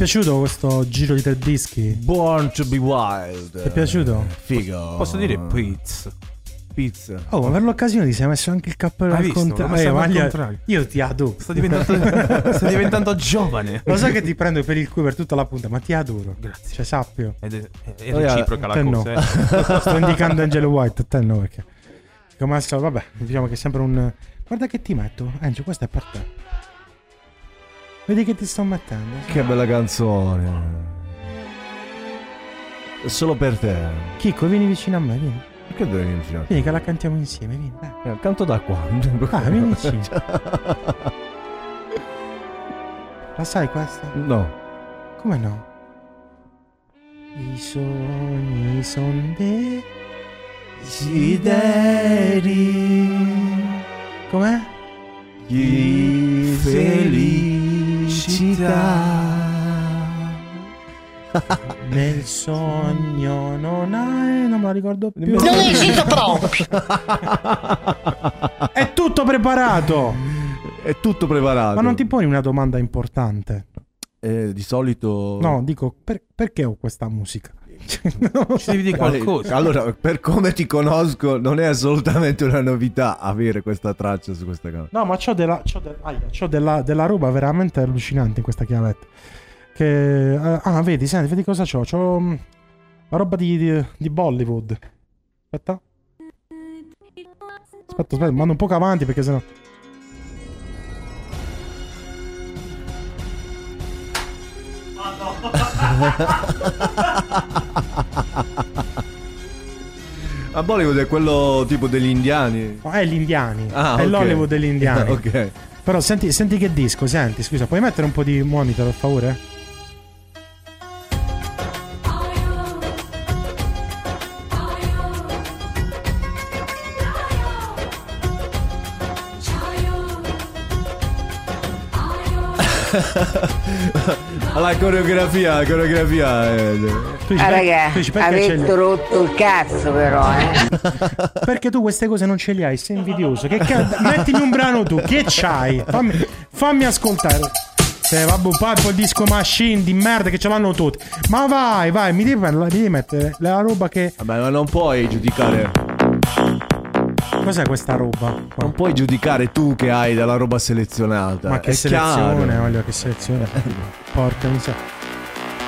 Piaciuto questo giro di tre dischi? Born to be wild. Ti è piaciuto? Figo. Posso dire pizza. Pizza. Oh, ma per l'occasione ti sei messo anche il cappello Hai al visto? messo Eh, al maglia- contrario. Io ti adoro. Sto diventando, (laughs) sto diventando giovane. Lo sai che ti prendo per il culo per tutta la punta, ma ti adoro. Grazie. Cioè, sappio. Ed è, è yeah, reciproca la no. cosa. eh. (laughs) Sto indicando Angelo White, a te no perché. Come al solito, vabbè, diciamo che è sempre un... Guarda che ti metto. Angelo, questo è per te. Vedi che ti sto mettendo. Che bella canzone. È solo per te. Chicco, vieni vicino a me, vieni. Perché devi venire vicino? Vieni che la cantiamo insieme, vieni. dai. Eh, Canto da qua. Ah, (laughs) vieni vicino. La sai questa? No. Come no? I sogni son desideri. Com'è? Di felicità. (laughs) Nel sogno non hai. Non me la ricordo più. Non è uscito proprio. È tutto preparato. È tutto preparato. Ma non ti poni una domanda importante? Eh, di solito. No, dico per- perché ho questa musica? (laughs) Ci devi dire qualcosa. Allora, per come ti conosco, non è assolutamente una novità avere questa traccia su questa canzone. No, ma c'ho della, c'ho de- aia, c'ho della, della roba veramente allucinante in questa chiavetta. Che. eh, ah, vedi, senti, vedi cosa c'ho? C'ho. mm, la roba di, di, di Bollywood. Aspetta. Aspetta, aspetta, mando un poco avanti perché sennò. (laughs) A Bollywood è quello tipo degli indiani. No, è gli indiani. Ah, è l'Hollywood degli indiani. (laughs) ok. Però senti, senti che disco, senti, scusa, puoi mettere un po' di monitor per favore? (laughs) La coreografia, la coreografia. eh. Dici, Ah, per- raga, dici, avete rotto il cazzo però, eh. (laughs) Perché tu queste cose non ce le hai, sei invidioso. Che cazzo? Mettimi un brano tu, che c'hai? Fammi, fammi ascoltare. Se vabbè, poi quel disco machine di merda che ce l'hanno tutti. Ma vai, vai, mi devi, mi devi mettere la roba che. Vabbè, ma non puoi giudicare. Cos'è questa roba? Non puoi giudicare tu che hai della roba selezionata. Ma che È selezione, chiaro. voglio che selezione. Porca miseria.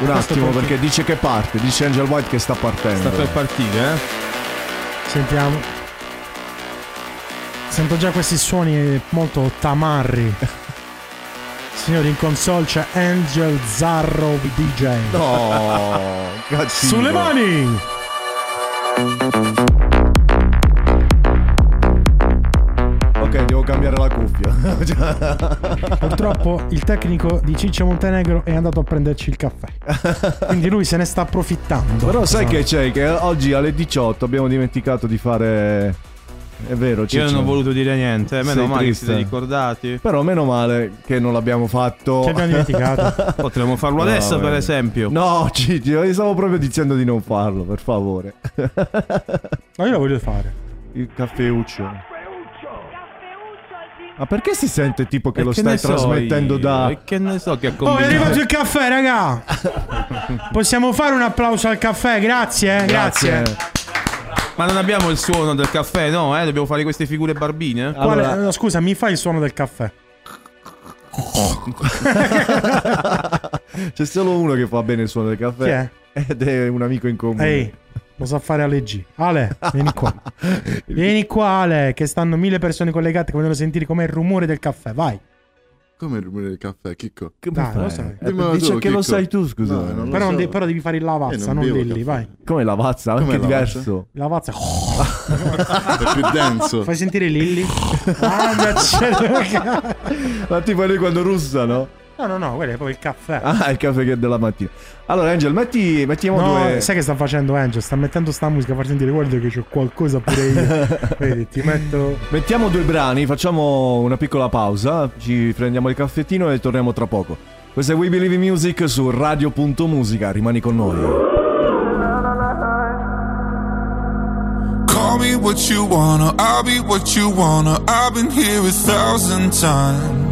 Un attimo, porti- perché dice che parte. Dice Angel White che sta partendo. Sta per partire, eh. Sentiamo. Sento già questi suoni molto tamarri. Signori, in console c'è Angel Zarro DJ. No, (laughs) cattivo. Sulle mani! La cuffia. (laughs) Purtroppo il tecnico di Ciccio Montenegro è andato a prenderci il caffè. Quindi lui se ne sta approfittando. Però sai che c'è? Che oggi alle 18 abbiamo dimenticato di fare. È vero, Io Ciccio. non ho voluto dire niente, meno Sei male che triste. siete ricordati. Però meno male che non l'abbiamo fatto. Ci abbiamo dimenticato. (laughs) Potremmo farlo No, adesso, per vabbè. esempio. No, Ciccio, io stavo proprio dicendo di non farlo, per favore. Ma io lo voglio fare. Il caffeuccio. Ma perché si sente tipo che E lo che stai so trasmettendo io? da. E che ne so che ha Oh, è combinato. arrivato il caffè, raga! (laughs) Possiamo fare un applauso al caffè, grazie, eh, grazie. Ma non abbiamo il suono del caffè, no? Eh? Dobbiamo fare queste figure barbine? Quale- no, scusa, mi fai il suono del caffè? (laughs) C'è solo uno che fa bene il suono del caffè. Ed è un amico in comune. Ehi, lo sa fare Ale G. Ale, vieni qua. (laughs) vieni qua, Ale, che stanno mille persone collegate che vogliono sentire com'è il rumore del caffè. Vai. Come il rumore del caffè, Chicco? Dai, lo sai. Eh, dice che lo sai tu, scusa. No, non lo Però, non so. de- però devi fare il lavazza, Eh, non non bevo Lilli, caffè. vai. Come lavazza? Anche Com'è diverso. Lavazza. (laughs) È più denso. Fai sentire Lilli. Ah, mi accende- (laughs) Ma tipo lui quando russa, no? No, no, quello è proprio il caffè. Ah, il caffè che è della mattina. Allora, Angel, metti, mettiamo No, due. sai che sta facendo Angel? Sta mettendo sta musica per sentire, guarda che c'ho qualcosa pure io. (laughs) Vedi, ti metto... Mettiamo due brani, facciamo una piccola pausa, ci prendiamo il caffettino e torniamo tra poco. Questo è We Believe in Music su Radio.musica, rimani con noi. Call me what you wanna, I'll be what you wanna. I've been here a thousand times.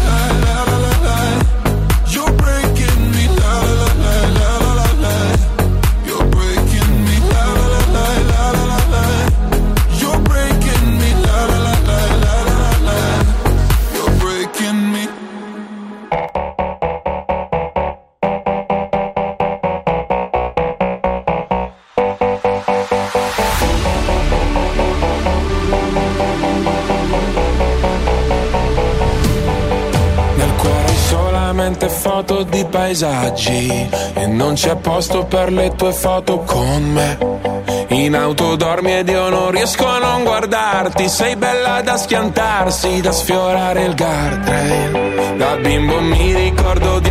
Paesaggi E non c'è posto per le tue foto con me. In auto dormi ed io non riesco a non guardarti. Sei bella da schiantarsi, da sfiorare il guardrail. Da bimbo mi ricordo le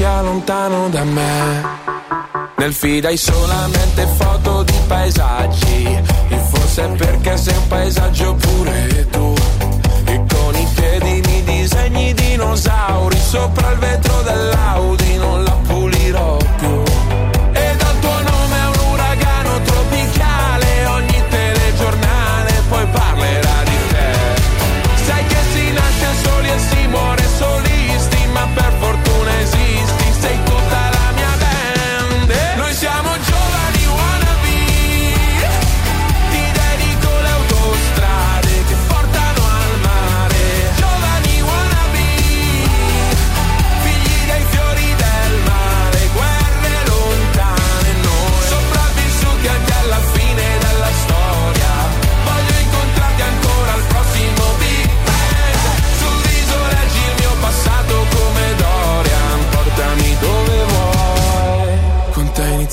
Sia lontano da me. Nel feed hai solamente foto di paesaggi. E forse perché sei un paesaggio pure tu. E con i piedi mi disegni dinosauri. Sopra il vetro dell'Audi non la pulirò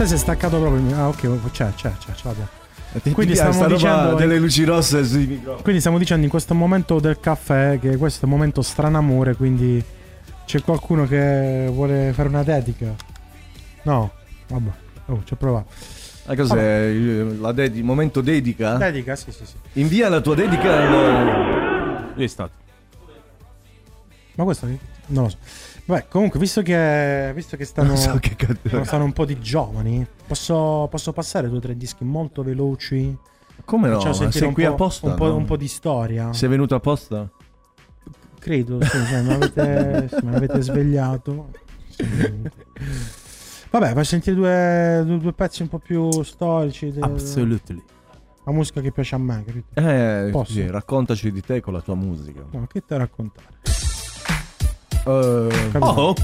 te si è staccato proprio. il- Ah, ok, c'è, c'è, c'è, ce l'abbiamo. Quindi Quindi stiamo dicendo delle luci rosse sui microfoni. Quindi stiamo dicendo in questo momento del caffè che questo è un momento stranamore, quindi c'è qualcuno che vuole fare una dedica? No, vabbè, oh, ci ho provato. Ah, cos'è? Il la dedi- momento dedica? Dedica, sì, sì, sì. Invia la tua dedica. Lui è stato. Ma questo non lo so. Vabbè, comunque, visto che, visto che stanno, Non so che stanno un po' di giovani, posso, posso passare due o tre dischi molto veloci? Come no? Facciamo sentire sei un qui po', apposta, Un po', no? un po' di storia. Sei venuto apposta? Credo, sì, cioè, me l'avete, sì, me l'avete svegliato. Vabbè, fai sentire due, due, due pezzi un po' più storici. del- Absolutely. La musica che piace a me, capito? Eh, Posso? sì, raccontaci di te con la tua musica. No, che te raccontare? Capito? Oh,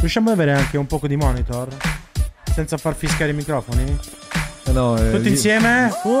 Riusciamo ad avere anche un poco di monitor? Senza far fischiare i microfoni? eh no, eh, Tutti io- insieme? Uh.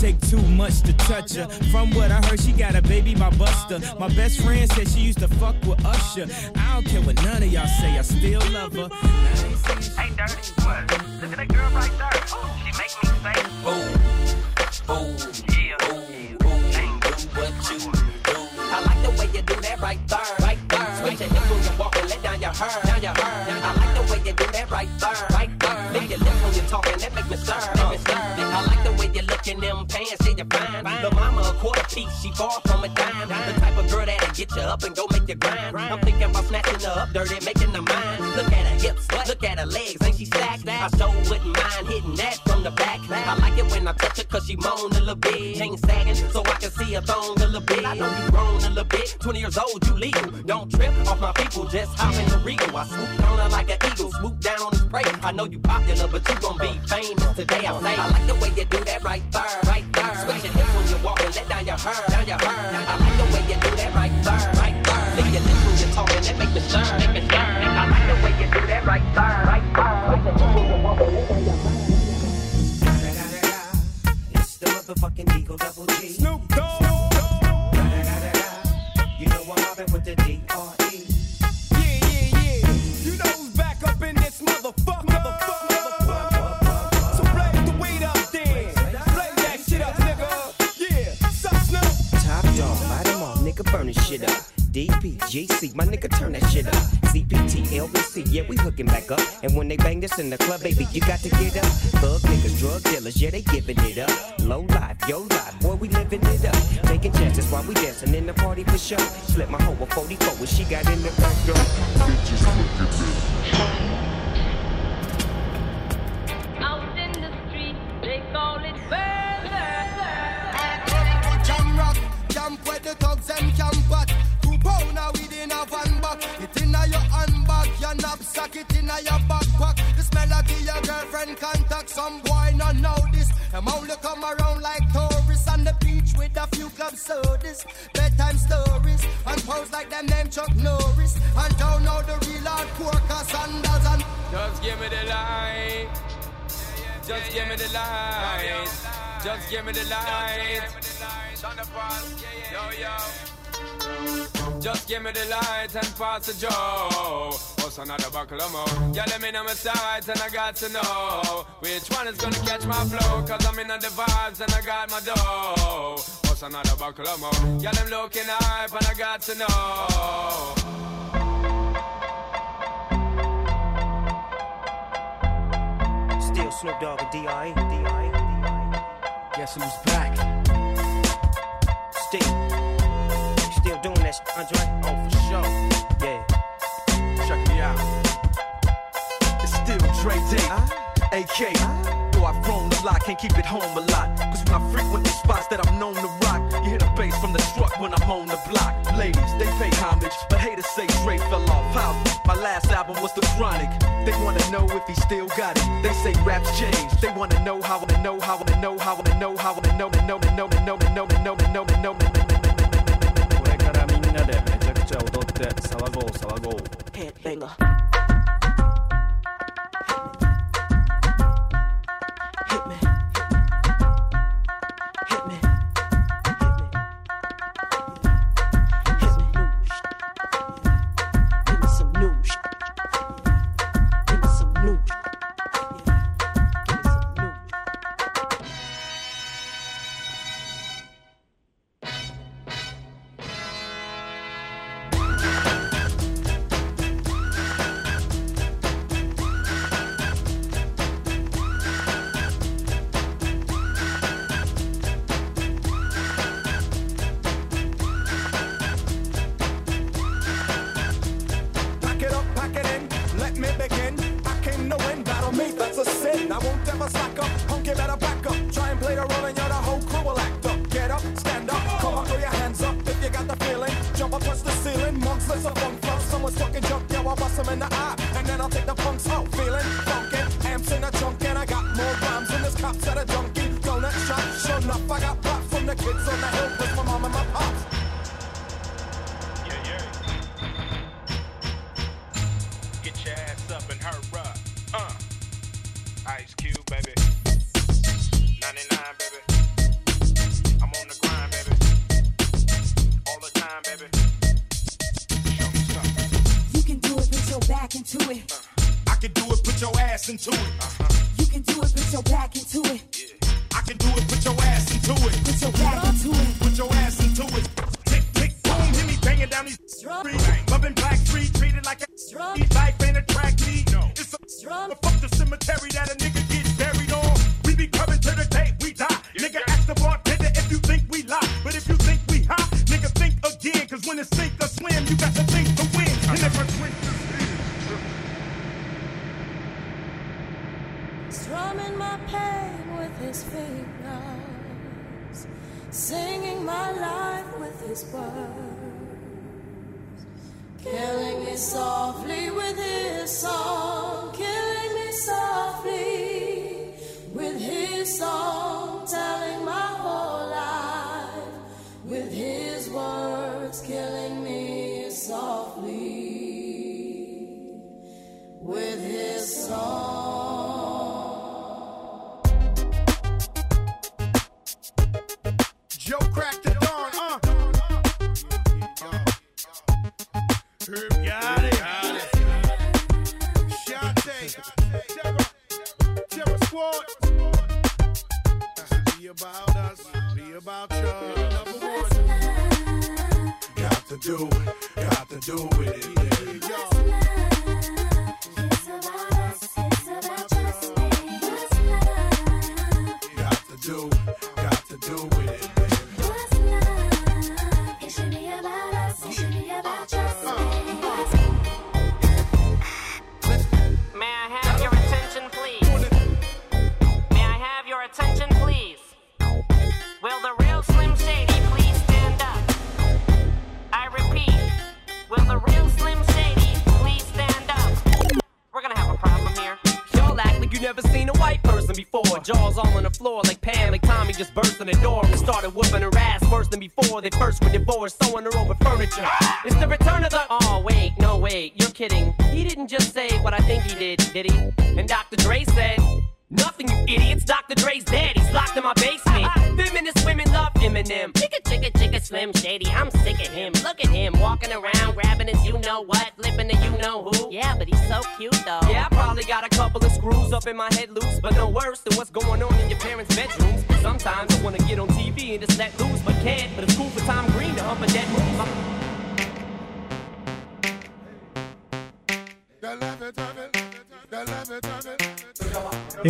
Take too much to touch her. From what I heard, she got a baby by Buster. My best friend said she used to fuck with Usher. I don't care what none of y'all say, I still love her. Hey, dirty, what? Look at that girl right there. Oh, she make me say, ooh, ooh, yeah, ooh, ooh, ain't do what you do. I like the way you do that right there, right there. Switch your hips you walk and let down your hair, down your hair. I like the way you do that right there, right there. Lick your lips when you're talking, that in them pants, you fine. The mama a quarter piece, she far from a dime. The type of girl that'll get you up and go make you grind. I'm thinking about snatching her up dirty, making her mine. Look at her hips, look at her legs, ain't she stacked? I so wouldn't mind hitting that. I like it when I touch her cause she moan a little bit. Chain sagging so I can see her thong a little bit. I know you grown a little bit, 20 years old, you legal. Don't trip off my people, just hop in the regal. I swoop on her like an eagle, swoop down on his prey. I know you popular, but you gon' be famous today. I say, I like the way you do that right there, right there. Switch your hips when you walk and let down your hair, down your hair. I like the way you do that right there, right there. Lick your lips when you're talking, that make me stir, make me stir. I like the way you do that right there, right there. Switch your hips when you walk and let down your hair. The fucking Eagle Double G. Snoop Dogg. You know I'm mobbing with the D-R-E. Yeah, yeah, yeah. You know who's back up in this motherfucker. motherfucker. Burn this shit up. DPGC, my nigga, turn that shit up. CPT, LBC, yeah, we hooking back up. And when they bang this in the club, baby, you got to get up. Thug niggas, drug dealers, yeah, they giving it up. Low life, yo life, boy, we living it up. Taking chances while we dancing in the party for sure. Slip my hoe a 44 when she got in the back door. Out in the street, they call it Jam pounder within a van back. It inna your handbag, your knapsack, it inna your backpack. The smell of your girlfriend contact. Some boy not know this. Them only come around like tourists on the beach with a few club sodas, bedtime stories, and pose like them name Chuck Norris. And don't know the real hardcore cause sandals and Just give me the light. Just give me the light. Just give me the light. Yo, yo. Just give me the light and pass the joe. What's another buckle of more? Yeah, let me know my sights and I got to know which one is gonna catch my flow. Cause I'm in the vibes and I got my dough. What's another buckle of more? Yeah, them looking hype and I got to know. Still Snoop Dogg and D.R.E. D.R.E. Guess who's back? Still. Fresh Andre? Oh, for sure. Yeah. Check me out. It's still Dre D, AK. Uh, Though I've grown a lot, can't keep it home a lot. Cause when I frequent the spots that I'm known to rock, you hear the bass from the truck when I'm on the block. Ladies, they pay homage, but haters say Dre fell off. How? My last album was The Chronic. They wanna know if he still got it. They say raps change. They wanna know how, wanna know how, wanna know how, wanna know how, wanna know, wanna know, wanna know, wanna know, wanna know, wanna know, wanna know, wanna know, wanna know, wanna know, みんなでめちゃくちゃ踊って騒ごう騒ごう。Hey,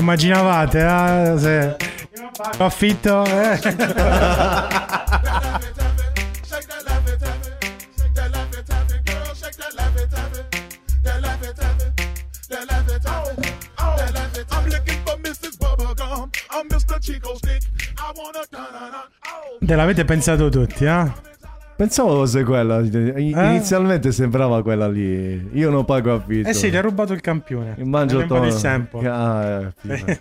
Immaginavate, eh, se affitto, eh. Te l'avete pensato tutti, eh? Pensavo fosse quella. Inizialmente sembrava quella lì. Io non pago affitto. Eh sì, ti ha rubato il campione. Mangio po' di tono. tempo. (laughs) Ah, eh,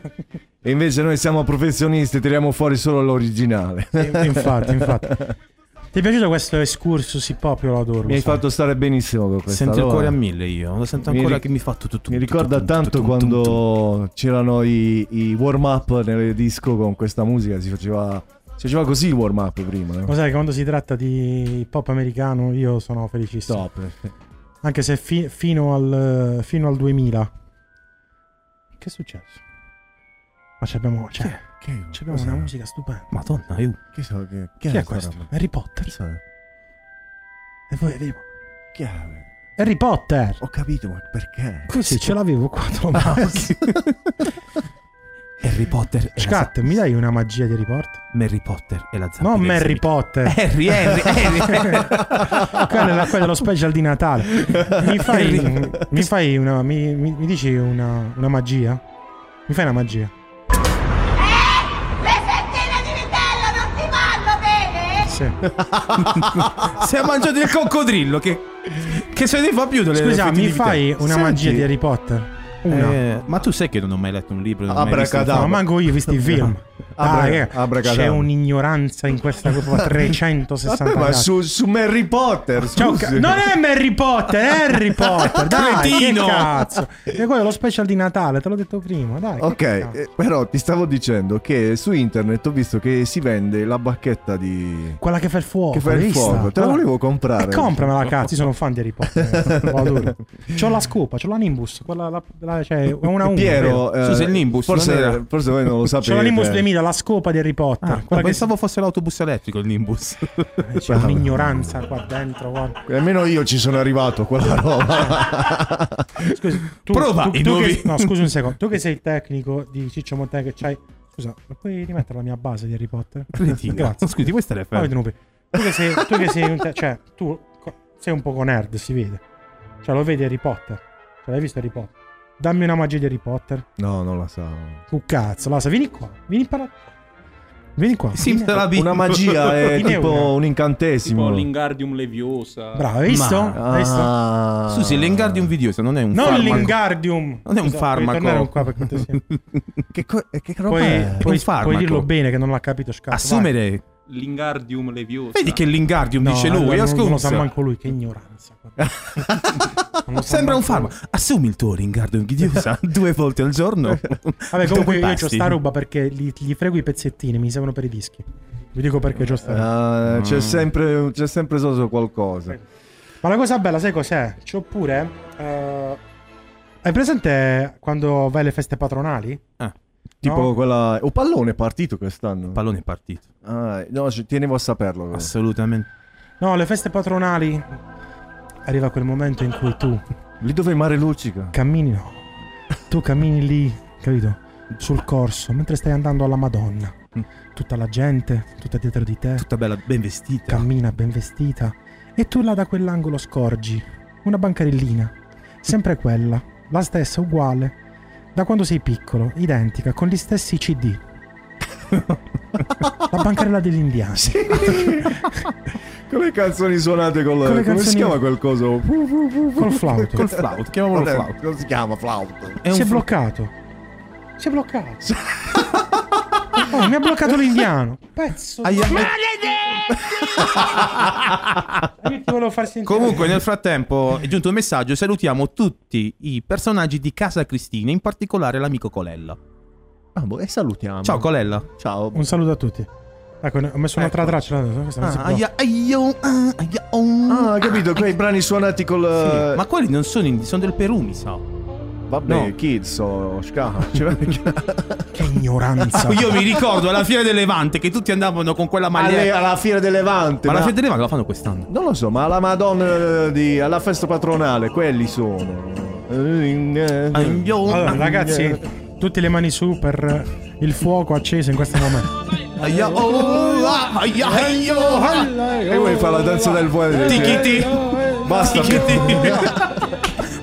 e invece noi siamo professionisti, tiriamo fuori solo l'originale. infatti, infatti. Ti è piaciuto questo excursus hip hop? Io lo adoro. Mi hai sai. fatto stare benissimo con questa Sento il roba. cuore a mille io. Lo sento Mi ancora ric- che mi fa tutto tutto. Mi ricorda tanto quando c'erano i, i warm up nelle disco con questa musica, si faceva, si faceva così il warm up prima. Lo sai, quando si tratta di hip hop americano, io sono felicissimo. Top. Anche se fi- fino, al, fino al 2000. Che è successo? Ma c'abbiamo, cioè, c'abbiamo Cos'è? una musica stupenda. Madonna, io. Che so, che, Chi, che è sta questo? roba? Harry Potter. Chi so? E voi avevo. Chi è? Harry Potter. Ho capito, ma perché? Così ce l'avevo qua. messo. (laughs) Harry Potter. e la Scat, mi dai una magia di Harry Potter? Mary Potter e la zampa. No, Harry. Potter. Harry, Harry, (laughs) Harry. quella è la- quella dello special di Natale. Mi (laughs) fai, mi fai una. Mi, mi- mi dici una, una magia? Mi fai una magia? Le fettine di vitello non ti vanno bene? Sì. (laughs) Si è mangiato il coccodrillo. Che, che se ne fa più delle Scusa, mi fai una Senti, magia di Harry Potter? Una. eh, ma tu sai che non ho mai letto un libro. Non ho mai visto un Abracadabra. No, manco io ho visto i film. (laughs) Abra- che- abracadabra. c'è un'ignoranza in questa cosa (laughs) 360 Vabbè, ma su, su Harry Potter, ca- non è Harry Potter, è Harry (laughs) Potter. Dai, che Cretino. cazzo. E quello è lo special di Natale, te l'ho detto prima. Dai. Ok, che eh, però ti stavo dicendo che su internet ho visto che si vende la bacchetta di... Quella che fa il fuoco. Che fa il vista? fuoco, te la Quella- volevo comprare. E compramela, (laughs) cazzo. Io sono un fan di Harry Potter. Adoro. C'ho la scopa, c'ho la Nimbus. Quella, la, la- cioè, è una 1. Piero, eh, Scusa, il Nimbus, forse, forse voi non lo sapete. C'ho la Nimbus 2000, la scopa di Harry Potter. Ah, che pensavo fosse l'autobus elettrico il Nimbus. c'è un'ignoranza qua dentro. guarda. Almeno io ci sono arrivato quella roba. (laughs) Scusi, tu, Prova tu- i tu nuovi- che, no, scusa un secondo. Tu che sei il tecnico di Ciccio Montè che c'hai. Scusa, ma puoi rimettere la mia base di Harry Potter? Grazie. Scusi, Poi fermo? venuto qui. Tu che sei, tu che sei un te- cioè, tu sei un poco nerd, si vede. Cioè, lo vedi Harry Potter? Cioè, l'hai visto Harry Potter? Dammi una magia di Harry Potter. No, non la so. Oh cazzo, Lasa, vieni qua. Vieni a parlare. Vieni qua. Sim della Bibbia. Una magia (laughs) è tipo una? un Tipo incantesimo. l'Ingardium Leviosa. Bravo, hai visto? Ma- Hai visto? Ah. Scusi, l'Engardium vidiosa non è un Non farmaco. l'Ingardium. Non è un Scusa, puoi farmaco. qua per. (laughs) Che, co- che roba Puoi, è? È puoi- un farmaco. puoi dirlo bene che non l'ha capito Scarpa. Assumere. L'Ingardium Leviosa. Vedi che l'Ingardium vai. dice No, lui, non, non lo sa manco lui, che ignoranza. (laughs) Sembra un farmaco. Assumi il tuo Ringardium vidiosa (laughs) due volte al giorno. Vabbè, comunque io ho sta roba perché gli, gli frego i pezzettini, mi servono per i dischi. Vi dico perché c'ho sta roba. Ah, Mm. c'è sempre, c'è sempre stato qualcosa. Ma la cosa bella, sai cos'è? C'ho pure. eh, hai presente quando vai alle feste patronali? Tipo No? quella. O pallone è partito quest'anno. Pallone è partito. Ah, no, ci tenevo a saperlo. Assolutamente. No, le feste patronali. Arriva quel momento in cui tu Lì dove il mare luccica. cammini, no. Tu cammini lì, capito? Sul corso, mentre stai andando alla Madonna. Tutta la gente, tutta dietro di te. Tutta bella, ben vestita. Cammina ben vestita. E tu là da quell'angolo scorgi una bancarellina. Sempre quella, la stessa, uguale. Da quando sei piccolo, identica, con gli stessi CD. (laughs) la bancarella degli indiani. Con le canzoni suonate con, Con le come canzoni- si chiama quel coso? Col flauto. Col flauto, chiamiamolo flauto. Come si chiama flauto? È un si è bloccato. Si è bloccato. (laughs) Oh, mi ha bloccato l'indiano. Pezzo. di- Aia- (laughs) Io ti volevo far sentire. Comunque, nel frattempo è giunto un messaggio. Salutiamo tutti i personaggi di Casa Cristina, in particolare l'amico Colella. Ah, boh, e salutiamo. Ciao, Colella. Ciao. Un saluto a tutti. Ecco, ne- ho messo un'altra traccia. questa non si Ah, può. aia, aio, ah, aia, oh. Ah, capito, quei brani suonati col. Sì, Ma quelli non sono indie, sono del Perù, mi sa. Vabbè, no. kids o ska. Cioè, (laughs) Che ignoranza. Ah, Io mi ricordo alla fiera del Levante che tutti andavano con quella maglietta. alla fiera del Levante. Ma la ma- fiera del Levante la fanno quest'anno. Non lo so, ma alla Madonna di, alla festa patronale, quelli sono. Allora, ragazzi, tutte le mani su per il fuoco acceso in questo momento. Aia, oh, ah. E vuoi fare la danza del fuoco? Basta. (laughs)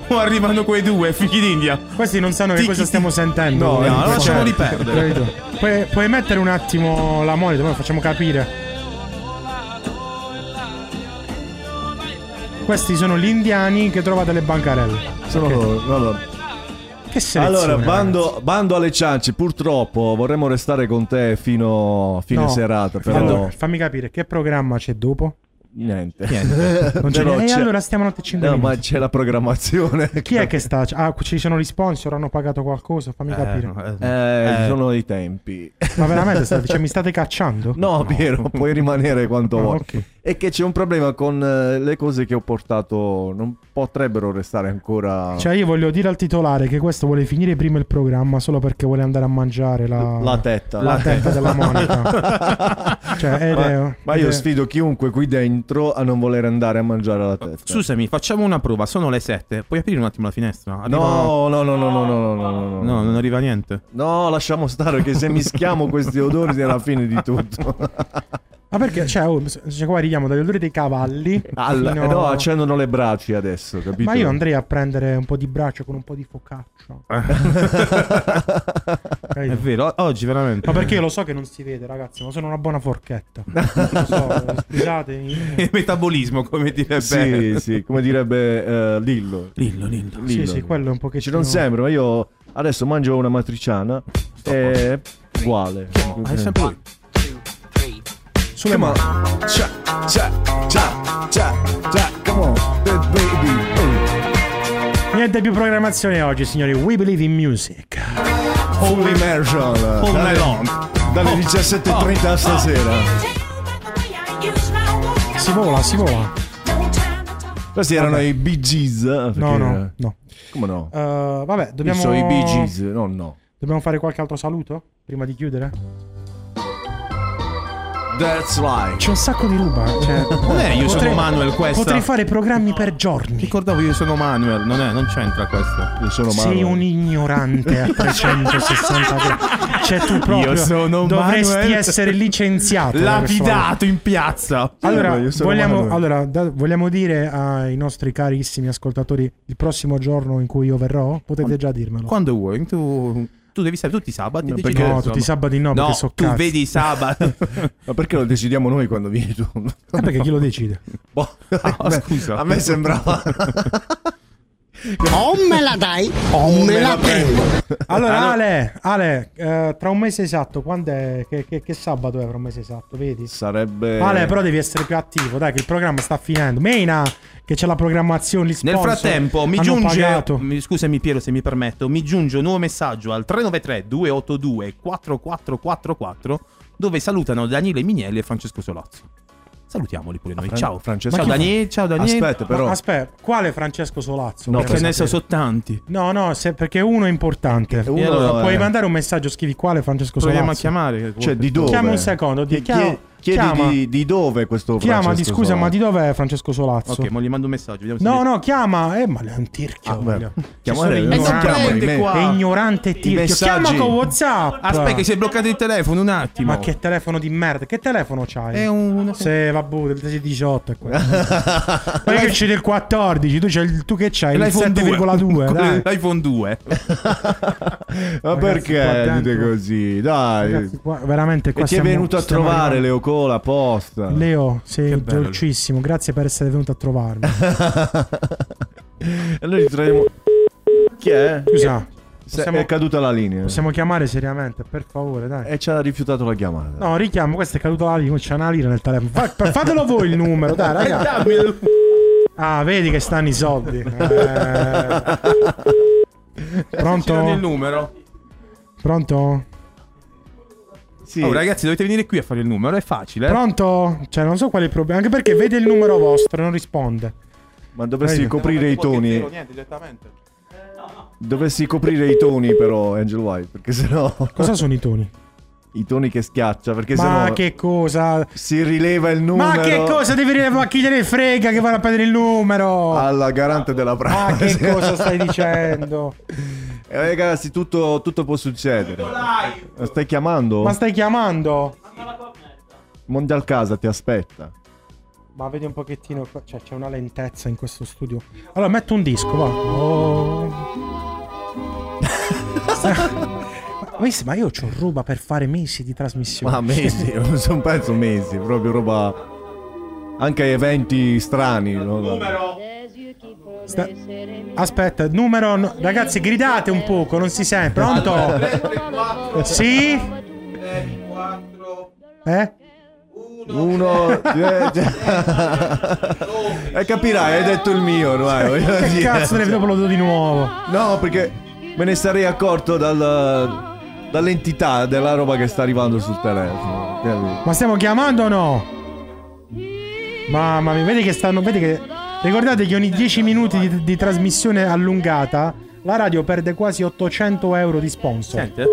O (laughs) arrivano quei due, figli d'India. Questi non sanno che cosa stiamo sentendo. No, Cioè, no, lasciamoli perdere. Puoi, puoi mettere un attimo la monitor, poi facciamo capire. Questi sono gli indiani che trovate alle bancarelle. Sono Ok. no, no. Che selezione. Allora, bando, bando alle ciance, purtroppo vorremmo restare con te fino a fine No. serata, però Allora, fammi capire che programma c'è dopo. Niente. Niente. (laughs) Non c'è Però niente. C'è- allora stiamo a 5 No, minuti. ma c'è la programmazione. Chi è che sta? Ah, ci sono gli sponsor, hanno pagato qualcosa? Fammi capire. Eh, Eh. sono i tempi. Ma veramente (laughs) state, cioè, mi state cacciando? No, Piero, puoi rimanere quanto Ah, vuoi. ok. È che c'è un problema con eh, le cose che ho portato, non potrebbero restare ancora Cioè, io voglio dire al titolare che questo vuole finire prima il programma solo perché vuole andare a mangiare la, la tetta. la tetta della Monica. (laughs) cioè, ed è- ma, ma io è- sfido chiunque qui dentro a non voler andare a mangiare la testa. Scusami, facciamo una prova. Sono le 7. Puoi aprire un attimo la finestra? Arriva- No, no, no, no, no, no, no, no, no, No, non arriva niente. No, lasciamo stare che se mischiamo questi odori è la fine di tutto. (laughs) Ma perché, cioè, oh, cioè, qua arriviamo dagli odori dei cavalli. Al- fino- eh no, accendono le braccia adesso, capito? Ma io andrei a prendere un po' di braccio con un po' di focaccia. (laughs) È vero, oggi veramente. Ma perché io lo so che non si vede, ragazzi, ma sono una buona forchetta. (laughs) Lo so, scusatemi. Il metabolismo, come direbbe. Sì, sì, come direbbe eh, Lillo. Lillo, Lillo. Sì, sì, quello è un pochettino... Ci non sembra, ma io adesso mangio una matriciana è uguale. Ma è sempre. Sulle Come mani. Cha, cha, cha, cha, cha, come on, bad baby. Oh. Niente più programmazione oggi, signori. We believe in music. Full immersion. All dalle-. Dalle 17.30 a stasera. Si vola, si vola. Questi erano Vabbè. i Bee Gees. eh, No, no, no. Come no? Uh, vabbè, dobbiamo... Io so i Bee Gees, no, no. Dobbiamo fare qualche altro saluto? Prima di chiudere? That's right. C'è un sacco di ruba. Cioè, (laughs) Non è io sono potrei- Manuel questa. Potrei fare programmi per giorni. Ricordavo io sono Manuel, non è, non c'entra questo. Io sono Sei Manuel. un ignorante a 360 gradi. Cioè, tu proprio Io sono dovresti Manuel. essere licenziato. Lapidato in piazza. Allora, io sono vogliamo, allora da- vogliamo dire ai nostri carissimi ascoltatori il prossimo giorno in cui io verrò? Potete già dirmelo. Quando vuoi, tu tu devi sapere tutti i sabati. No, perché- No, insomma. tutti i sabati no, perché so tu cazzo. vedi i sabati. (laughs) Ma perché lo decidiamo noi quando vieni tu? Eh, perché chi lo decide? (laughs) Boh, Ah, (laughs) a me- scusa. A me sembrava. O me la dai o me la prendo. Allora. Ale, Ale eh, tra un mese esatto, quando è? Che, che- che sabato è tra un mese esatto, vedi? Sarebbe. Ale, però devi essere più attivo, dai, che il programma sta finendo. Mena, che c'è la programmazione, gli Nel sponsor frattempo mi giunge, pagato. mi- scusami Piero se mi permetto, mi giunge un nuovo messaggio al 393 282 4444 dove salutano Daniele Mignelli e Francesco Solazzo. Salutiamoli pure noi. Fran- ciao. Francesco- Ciao? Daniele, ciao Daniele. Aspetta, però. Ma aspetta, quale Francesco Solazzo? No, Perché ne sono tanti. No, no, se- perché uno è importante. uno allora è- puoi mandare un messaggio, scrivi quale Francesco Proviamo a Solazzo. chiamare. Cioè, di dove? Chiama un secondo, di- chiama- chiedi chiama. di, di dove questo Chiama, di Francesco scusa, Solazzo? ma di dov'è Francesco Solazzo? Ok, ma gli mando un messaggio. Vediamo se No, mi- no, chiama. Eh, ma è un tirchio. Ah, beh, chiamare- non chiamali me. È ignorante tirchio. messaggi- Chiama con WhatsApp. Aspetta, che si è bloccato il telefono un attimo. Ma che telefono di merda? Che telefono c'hai? È un. Se vabbè, del 18 è quello. (laughs) Ma che c'è del 14, tu, c'hai il- tu che c'hai? L'iPhone 7,2, dai. L'iPhone 2. (laughs) Ma Ragazzi, qua perché dite così? Dai. Ragazzi, qua- veramente qua e ti è venuto a trovare. Leo Cola apposta. Leo, sei dolcissimo. Grazie per essere venuto a trovarmi. (laughs) e noi ritroviamo. Chi è? Scusa, Se- possiamo, È caduta la linea. possiamo chiamare seriamente, per favore, dai. E ci ha rifiutato la chiamata. No, richiamo, questa è caduta la linea, c'è una lira nel telefono. Fa- fa- fatelo voi il numero, dai, (laughs) raga. Ah, vedi che stanno i soldi. (laughs) Eh. Ci danno il Pronto? numero. Pronto? Sì. Oh, ragazzi, dovete venire qui a fare il numero. È facile. eh? Pronto? Cioè, non so qual è il problema. Anche perché vede il numero vostro e non risponde. Ma dovessi Vedi? coprire i toni. Niente, direttamente. Dovessi coprire i toni, però, Angel White. Perché sennò. Cosa sono i toni? I toni che schiaccia. Perché Ma sennò. che cosa? Si rileva il numero. Ma che cosa devi dire? Ma chi gliene frega che vanno a prendere il numero? Alla garante della Ma privacy. che cosa stai (laughs) dicendo? Eh, ragazzi, tutto, tutto può succedere. Ma Stai chiamando? Ma stai chiamando? Mondial Casa ti aspetta. Ma vedi un pochettino qua. Cioè, c'è una lentezza in questo studio. Allora, metto un disco, va. Oh. Ma- (laughs) ma- io ho roba per fare mesi di trasmissione. Ma mesi, non (laughs) sono penso mesi, proprio roba. Anche eventi strani. no? Sta- Aspetta, numero. no- Ragazzi, gridate un poco, non si sente. Pronto? Sì? Eh? Uno. due, (laughs) E capirai, hai detto il mio, dai, voglio Che dire. cazzo ne dopo lo do di nuovo? No, perché me ne sarei accorto dal- dall'entità della roba che sta arrivando sul telefono. Ma stiamo chiamando o no? Mamma mia, vedi che stanno. Vedi che. Ricordate che ogni 10 minuti di, di trasmissione allungata la radio perde quasi 800 euro di sponsor. Sente?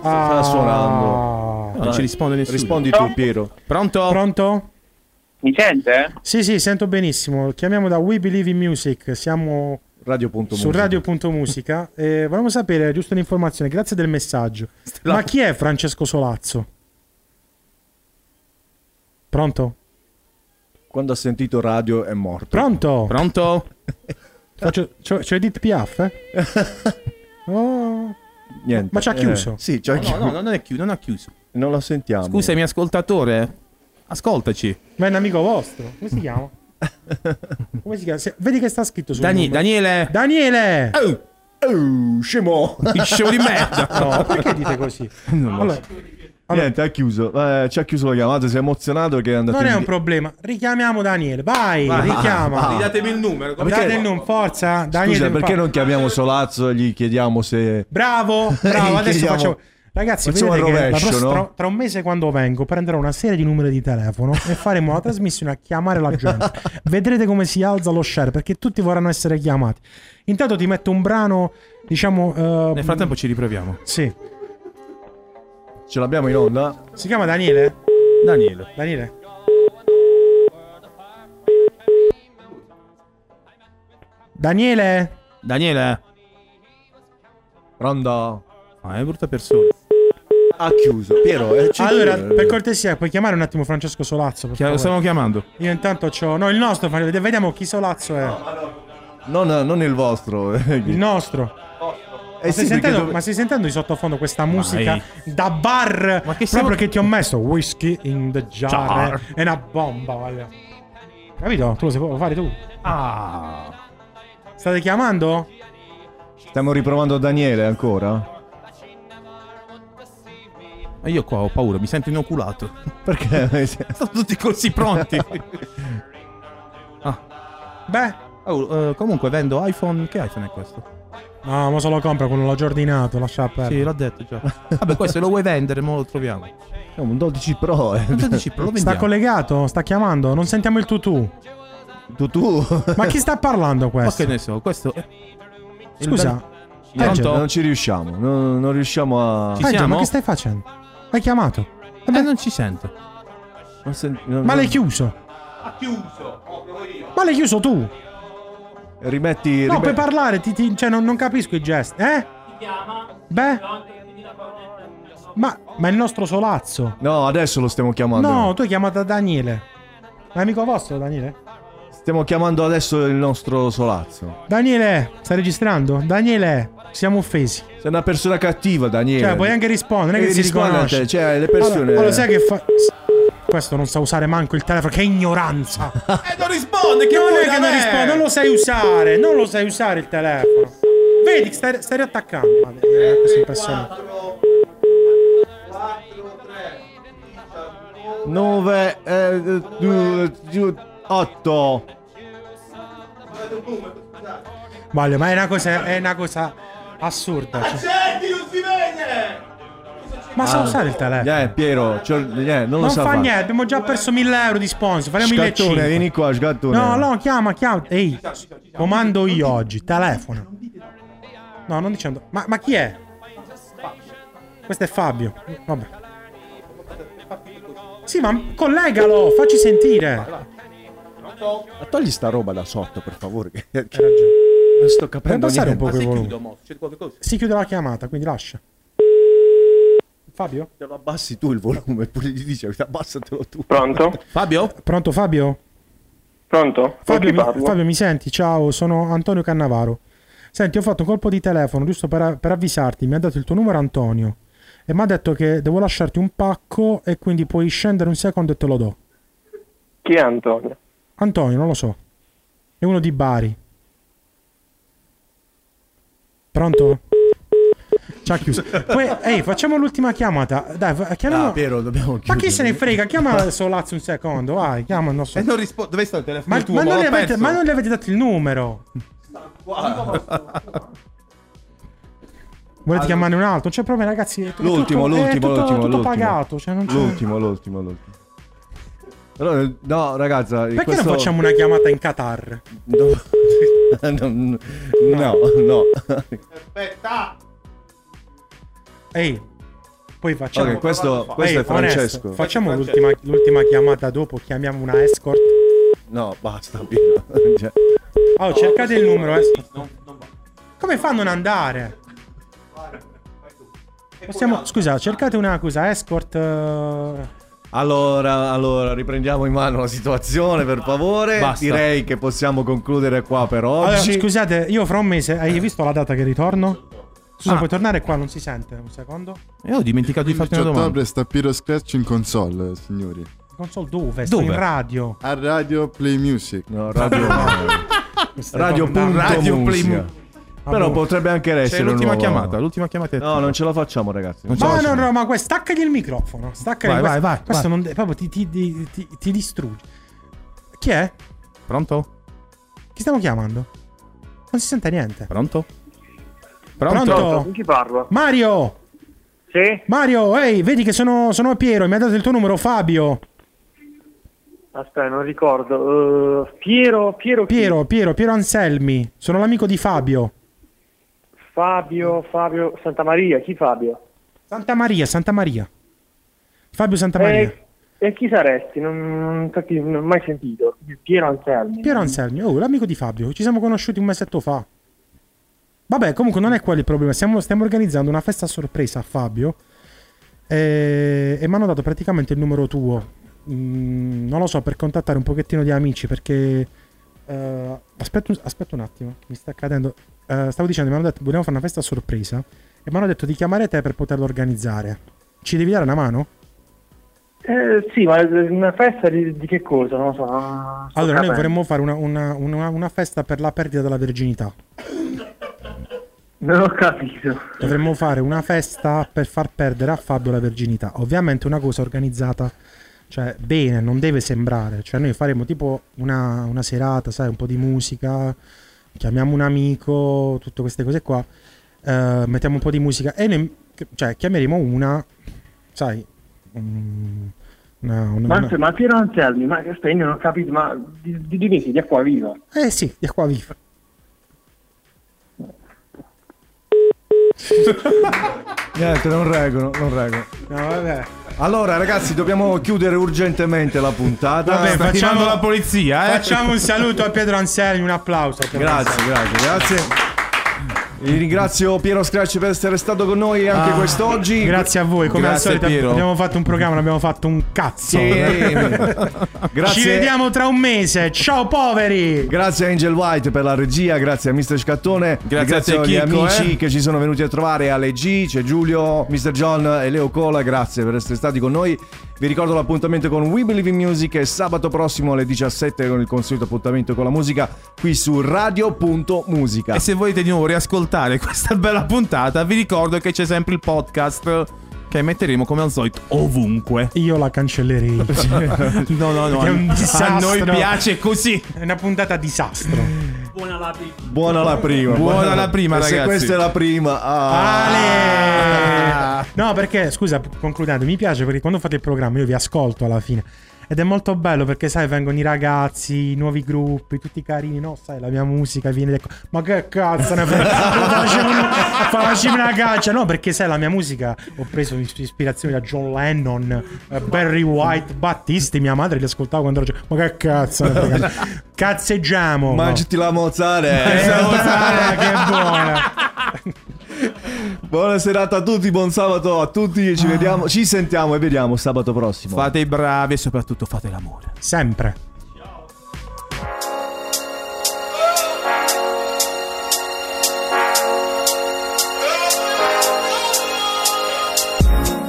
Sta suonando. non ci risponde nessuno. Rispondi tu, Piero. Pronto? Pronto? Mi sente? Sì, sì, sento benissimo. Chiamiamo da We Believe in Music. Siamo Radio.musica. su radio.musica. e volevamo sapere giusto un'informazione. Grazie del messaggio. Ma chi è Francesco Solazzo? Pronto? Quando ha sentito radio è morto. Pronto? Pronto? (laughs) Faccio, c'ho, c'ho Edith Piaf? eh? (laughs) Oh. Niente. Ma ci ha chiuso? Eh, sì, ci ha No, chiuso. no, no, non è chiuso, non ha chiuso. Non lo sentiamo. Scusami, ascoltatore. Ascoltaci. Ma è un amico vostro. Come si chiama? (laughs) Come si chiama? Se- vedi che sta scritto sul Dani-. Daniele. Daniele! Oh, Oh, scemo. il scemo di merda. No, perché dite così? Non lo Allora, so. Niente, ha chiuso. Eh, ci ha chiuso la chiamata. Si è emozionato che è andato non è un problema. Richiamiamo Daniele. Vai, Vai, richiama. vai. Datemi il numero. come Date il nome, forza. Daniele, Scusa, perché fa- non chiamiamo Solazzo e gli chiediamo se. Bravo, (laughs) bravo. Adesso Chiediamo- facciamo. Ragazzi, facciamo vedete che rovescio, prossima- no? tra, tra un mese quando vengo prenderò una serie di numeri di telefono e faremo la trasmissione a chiamare la gente. (laughs) Vedrete come si alza lo share perché tutti vorranno essere chiamati. Intanto ti metto un brano, diciamo... eh, Nel frattempo ci riproviamo. Sì. Ce l'abbiamo in onda? Si chiama Daniele? Daniele. Daniele? Daniele? Daniele. Pronto? Ah, è brutta persona. Ha chiuso. Piero, eh, ci- Allora, per cortesia, puoi chiamare un attimo Francesco Solazzo? Chi- stiamo chiamando. Io intanto c'ho... No, il nostro, vediamo chi Solazzo è. Non, non il vostro. Il nostro. Ma, Eh stai sì, perché sentendo, dove- ma stai sentendo di sottofondo questa musica Vai. da bar? Ma che proprio siamo- che ti ho messo whisky in the jar. Jar. È una bomba, guarda. Capito? Tu lo sai fare tu. Ah. State chiamando? Stiamo riprovando Daniele ancora? Ma io qua ho paura, mi sento inoculato. Perché? (laughs) Sono tutti così pronti. ah. Beh. Oh, eh, comunque vendo iPhone. Che iPhone è questo? No, ma se lo compra quello l'ho già ordinato, lascia perdere. Sì, l'ho detto già. Vabbè, questo lo vuoi vendere, mo lo troviamo. È un 12 Pro, eh. Un 12 Pro, lo Sta vendiamo. collegato, sta chiamando, non sentiamo il tutù. Tutù? Ma chi sta parlando Ma questo? che ne so, questo è... il Scusa. bel- Pronto? Pronto? Non ci riusciamo. Non, non riusciamo a. Ci Peggio, siamo? ma che stai facendo? Hai chiamato? Eh, non ci sento. Non sen- non- Ma l'hai chiuso? Ha chiuso. Ma l'hai chiuso tu? Rimetti. No, rimetti- puoi parlare, ti- ti- cioè non, non capisco i gesti. Eh? Beh? Ma, ma è il nostro solazzo. No, adesso lo stiamo chiamando. No, tu hai chiamato Daniele. È amico vostro, Daniele? Stiamo chiamando adesso il nostro solazzo. Daniele, stai registrando? Daniele, siamo offesi. Sei una persona cattiva, Daniele. Cioè, puoi anche rispondere, non è che Devi si riconosce. te, Cioè, le persone. Allora, allora, sai che fa... Questo non sa usare manco il telefono, che ignoranza. Eh, non risponde, che non vuoi è che non risponde, non lo sai usare, non lo sai usare il telefono. Vedi, stai, stai riattaccando. Vabbè, eh, questa impressione. 9 8 Voglio, ma è una cosa, è una cosa assurda. Senti, non si vede! Ma sa usare il telefono? Eh, Piero, cioè, eh, non lo Non fa fare. niente, abbiamo già perso 1000 euro di sponsor. Faremo Scattone, 1500. vieni qua, scattone. No, no, chiama, chiama. Ehi, comando io oggi. Telefono. No, non dicendo. Ma, ma chi è? Questo è Fabio. Vabbè. Sì, ma collegalo, facci sentire. Ma togli sta roba da sotto, per favore. che- che- Hai ragione. Non sto capendo abbassare un niente. po' quel volume. Si chiude la chiamata, quindi lascia. Fabio? Te lo abbassi tu il volume, pure gli dici abbassatelo tu. Pronto? Fabio? Pronto Fabio? Pronto? Fabio mi? Fabio, mi senti? Ciao, sono Antonio Cannavaro. Senti, ho fatto un colpo di telefono giusto per, per avvisarti. Mi ha dato il tuo numero Antonio e mi ha detto che devo lasciarti un pacco e quindi puoi scendere un secondo e te lo do. Chi è Antonio? Antonio, non lo so. È uno di Bari. Pronto? Ci ha chiuso. Poi, ehi, facciamo l'ultima chiamata. Dai, chiamiamo. Ah, Piero, dobbiamo ma chiudere. chi se ne frega? Chiama Solazzo un secondo, vai, chiama il nostro. E non risponde. Dove sta il telefono Ma, tuo? ma non avete, ma non le avete dato il numero? Volete chiamarne un altro? Non c'è problema, ragazzi. Tutto, L'ultimo, è l'ultimo, tutto, l'ultimo, tutto l'ultimo. pagato. Cioè non c'è... L'ultimo, l'ultimo, l'ultimo. Allora, no, ragazza, Perché questo... non facciamo una chiamata in Qatar? No, (laughs) no, no. no. Aspetta. Ehi, poi facciamo. Ok, questo- questo Ehi, è Francesco. onesto, facciamo è l'ultima, l'ultima chiamata dopo. Chiamiamo una escort. No, basta. (laughs) Cioè, Oh, cercate il numero. escort. Come fa a non andare? Possiamo, scusa, cercate una cosa, escort. eh, Allora, allora, riprendiamo in mano la situazione, per favore. Basta. Direi che possiamo concludere qua per Allora, oggi. scusate, io fra un mese. Hai visto la data che ritorno? Scusa, Ah. puoi tornare qua? Non si sente. Un secondo. E ho dimenticato di farti una 15 domanda. ottobre sta Piro Scratch in console, signori. Console dove? Sto Dove? in radio. A radio Play Music. No, radio. (laughs) Stai radio. punto Radio Play musica. Mu- Però boh. potrebbe anche C'è essere l'ultima nuova- chiamata. L'ultima chiamata è No, non ce la facciamo, ragazzi. Non Ma no, facciamo. no, ma questo staccagli il microfono. Staccagli Vai, questo, vai, vai, Questo vai. non de- proprio ti, ti, ti, ti- ti distrugge. Chi è? Pronto? Chi stiamo chiamando? Non si sente niente. Pronto? Pronto? Con chi parlo? Mario! Sì? Mario, ehi, vedi che sono, sono Piero, mi ha dato il tuo numero Fabio. Aspetta, non ricordo. Eh, Piero, Piero, chi? Piero, Piero, Piero Anselmi. Sono l'amico di Fabio. Fabio, Fabio, Santa Maria, chi Fabio? Santa Maria, Santa Maria. Fabio Santa Maria. E, e chi saresti? Non, non, non ho mai sentito. Piero Anselmi. Piero Anselmi, oh, l'amico di Fabio. Ci siamo conosciuti un mesetto fa. Vabbè, comunque non è quello il problema. Stiamo, stiamo organizzando una festa a sorpresa a Fabio. E, e mi hanno dato praticamente il numero tuo. Mm, non lo so, per contattare un pochettino di amici perché Eh, aspetta, un- aspetta un attimo, mi sta accadendo. Eh, stavo dicendo, mi hanno detto, vogliamo fare una festa a sorpresa e mi hanno detto di chiamare te per poterlo organizzare. Ci devi dare una mano? Eh, sì, ma una festa di, di che cosa? Non lo so. Allora, noi capendo. vorremmo fare una, una- una- una festa per la perdita della verginità. Non ho capito. Dovremmo fare una festa per far perdere a Fabio la verginità. Ovviamente una cosa organizzata, cioè bene, non deve sembrare. Cioè noi faremo tipo una, una serata, sai, un po' di musica, chiamiamo un amico, tutte queste cose qua, eh, mettiamo un po' di musica e noi, cioè, chiameremo una, sai, una, una- Ma, una- ma Piero Anselmi, ma che? Io non ho capito, ma di, di, di? Di acqua viva? Eh sì, di qua viva. Niente, non reggono, non reggono. No, vabbè. Allora, ragazzi, dobbiamo chiudere urgentemente la puntata. Vabbè, Sta facciamo la polizia, eh. Facciamo un saluto a Pietro Anselmi, un applauso. a Pietro Grazie, Anselmi. grazie, grazie. Vi ringrazio Piero Scratch per essere stato con noi anche Ah, quest'oggi. Grazie a voi, come Grazie, al solito Piero. abbiamo fatto un programma, abbiamo fatto un cazzo. Sì. (laughs) Grazie. Ci vediamo tra un mese. Ciao poveri. Grazie a Angel White per la regia, grazie a Mr. Scattone, Grazie a te, agli Chicco, amici eh. che ci sono venuti a trovare alle G, c'è Giulio, Mr. John e Leo Cola, grazie per essere stati con noi. Vi ricordo l'appuntamento con We Believe in Music è sabato prossimo alle 17 con il consueto appuntamento con la musica qui su radio.musica. E se volete di nuovo riascoltare questa bella puntata, vi ricordo che c'è sempre il podcast che metteremo come al solito ovunque. Io la cancellerei. (laughs) no, no, no. È un a- disastro. A noi piace così. È una puntata disastro. Buona la prima. Buona la prima. Buona la prima, E Se ragazzi. questa è la prima. ah. Ale! (laughs) No, perché scusa, concludendo, mi piace perché quando fate il programma io vi ascolto alla fine. Ed è molto bello perché, sai, vengono i ragazzi, i nuovi gruppi, tutti carini, no? Sai, la mia musica viene. da- Ma che cazzo ne? (laughs) Facciamo una, caccia, no? Perché, sai, la mia musica ho preso is- ispirazioni da John Lennon, eh, Barry White, Battisti. Mia madre li ascoltava quando ero. Ma che cazzo ne frega? Cazzeggiamo! Mangiati la mozzare. Eh, (laughs) mozzarella, che buona! (laughs) Buona serata a tutti, buon sabato a tutti. Ci vediamo, ci sentiamo e vediamo sabato prossimo. Fate i bravi e soprattutto fate l'amore. Sempre.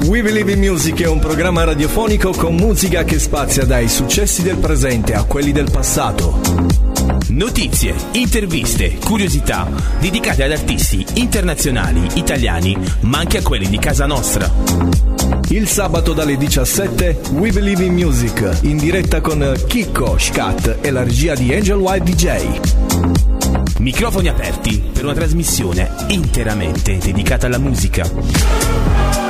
We Believe in Music è un programma radiofonico con musica che spazia dai successi del presente a quelli del passato. Notizie, interviste, curiosità dedicate ad artisti internazionali, italiani, ma anche a quelli di casa nostra. Il sabato dalle 17 We Believe in Music in diretta con Chicco, Scat e la regia di Angel White DJ. Microfoni aperti per una trasmissione interamente dedicata alla musica.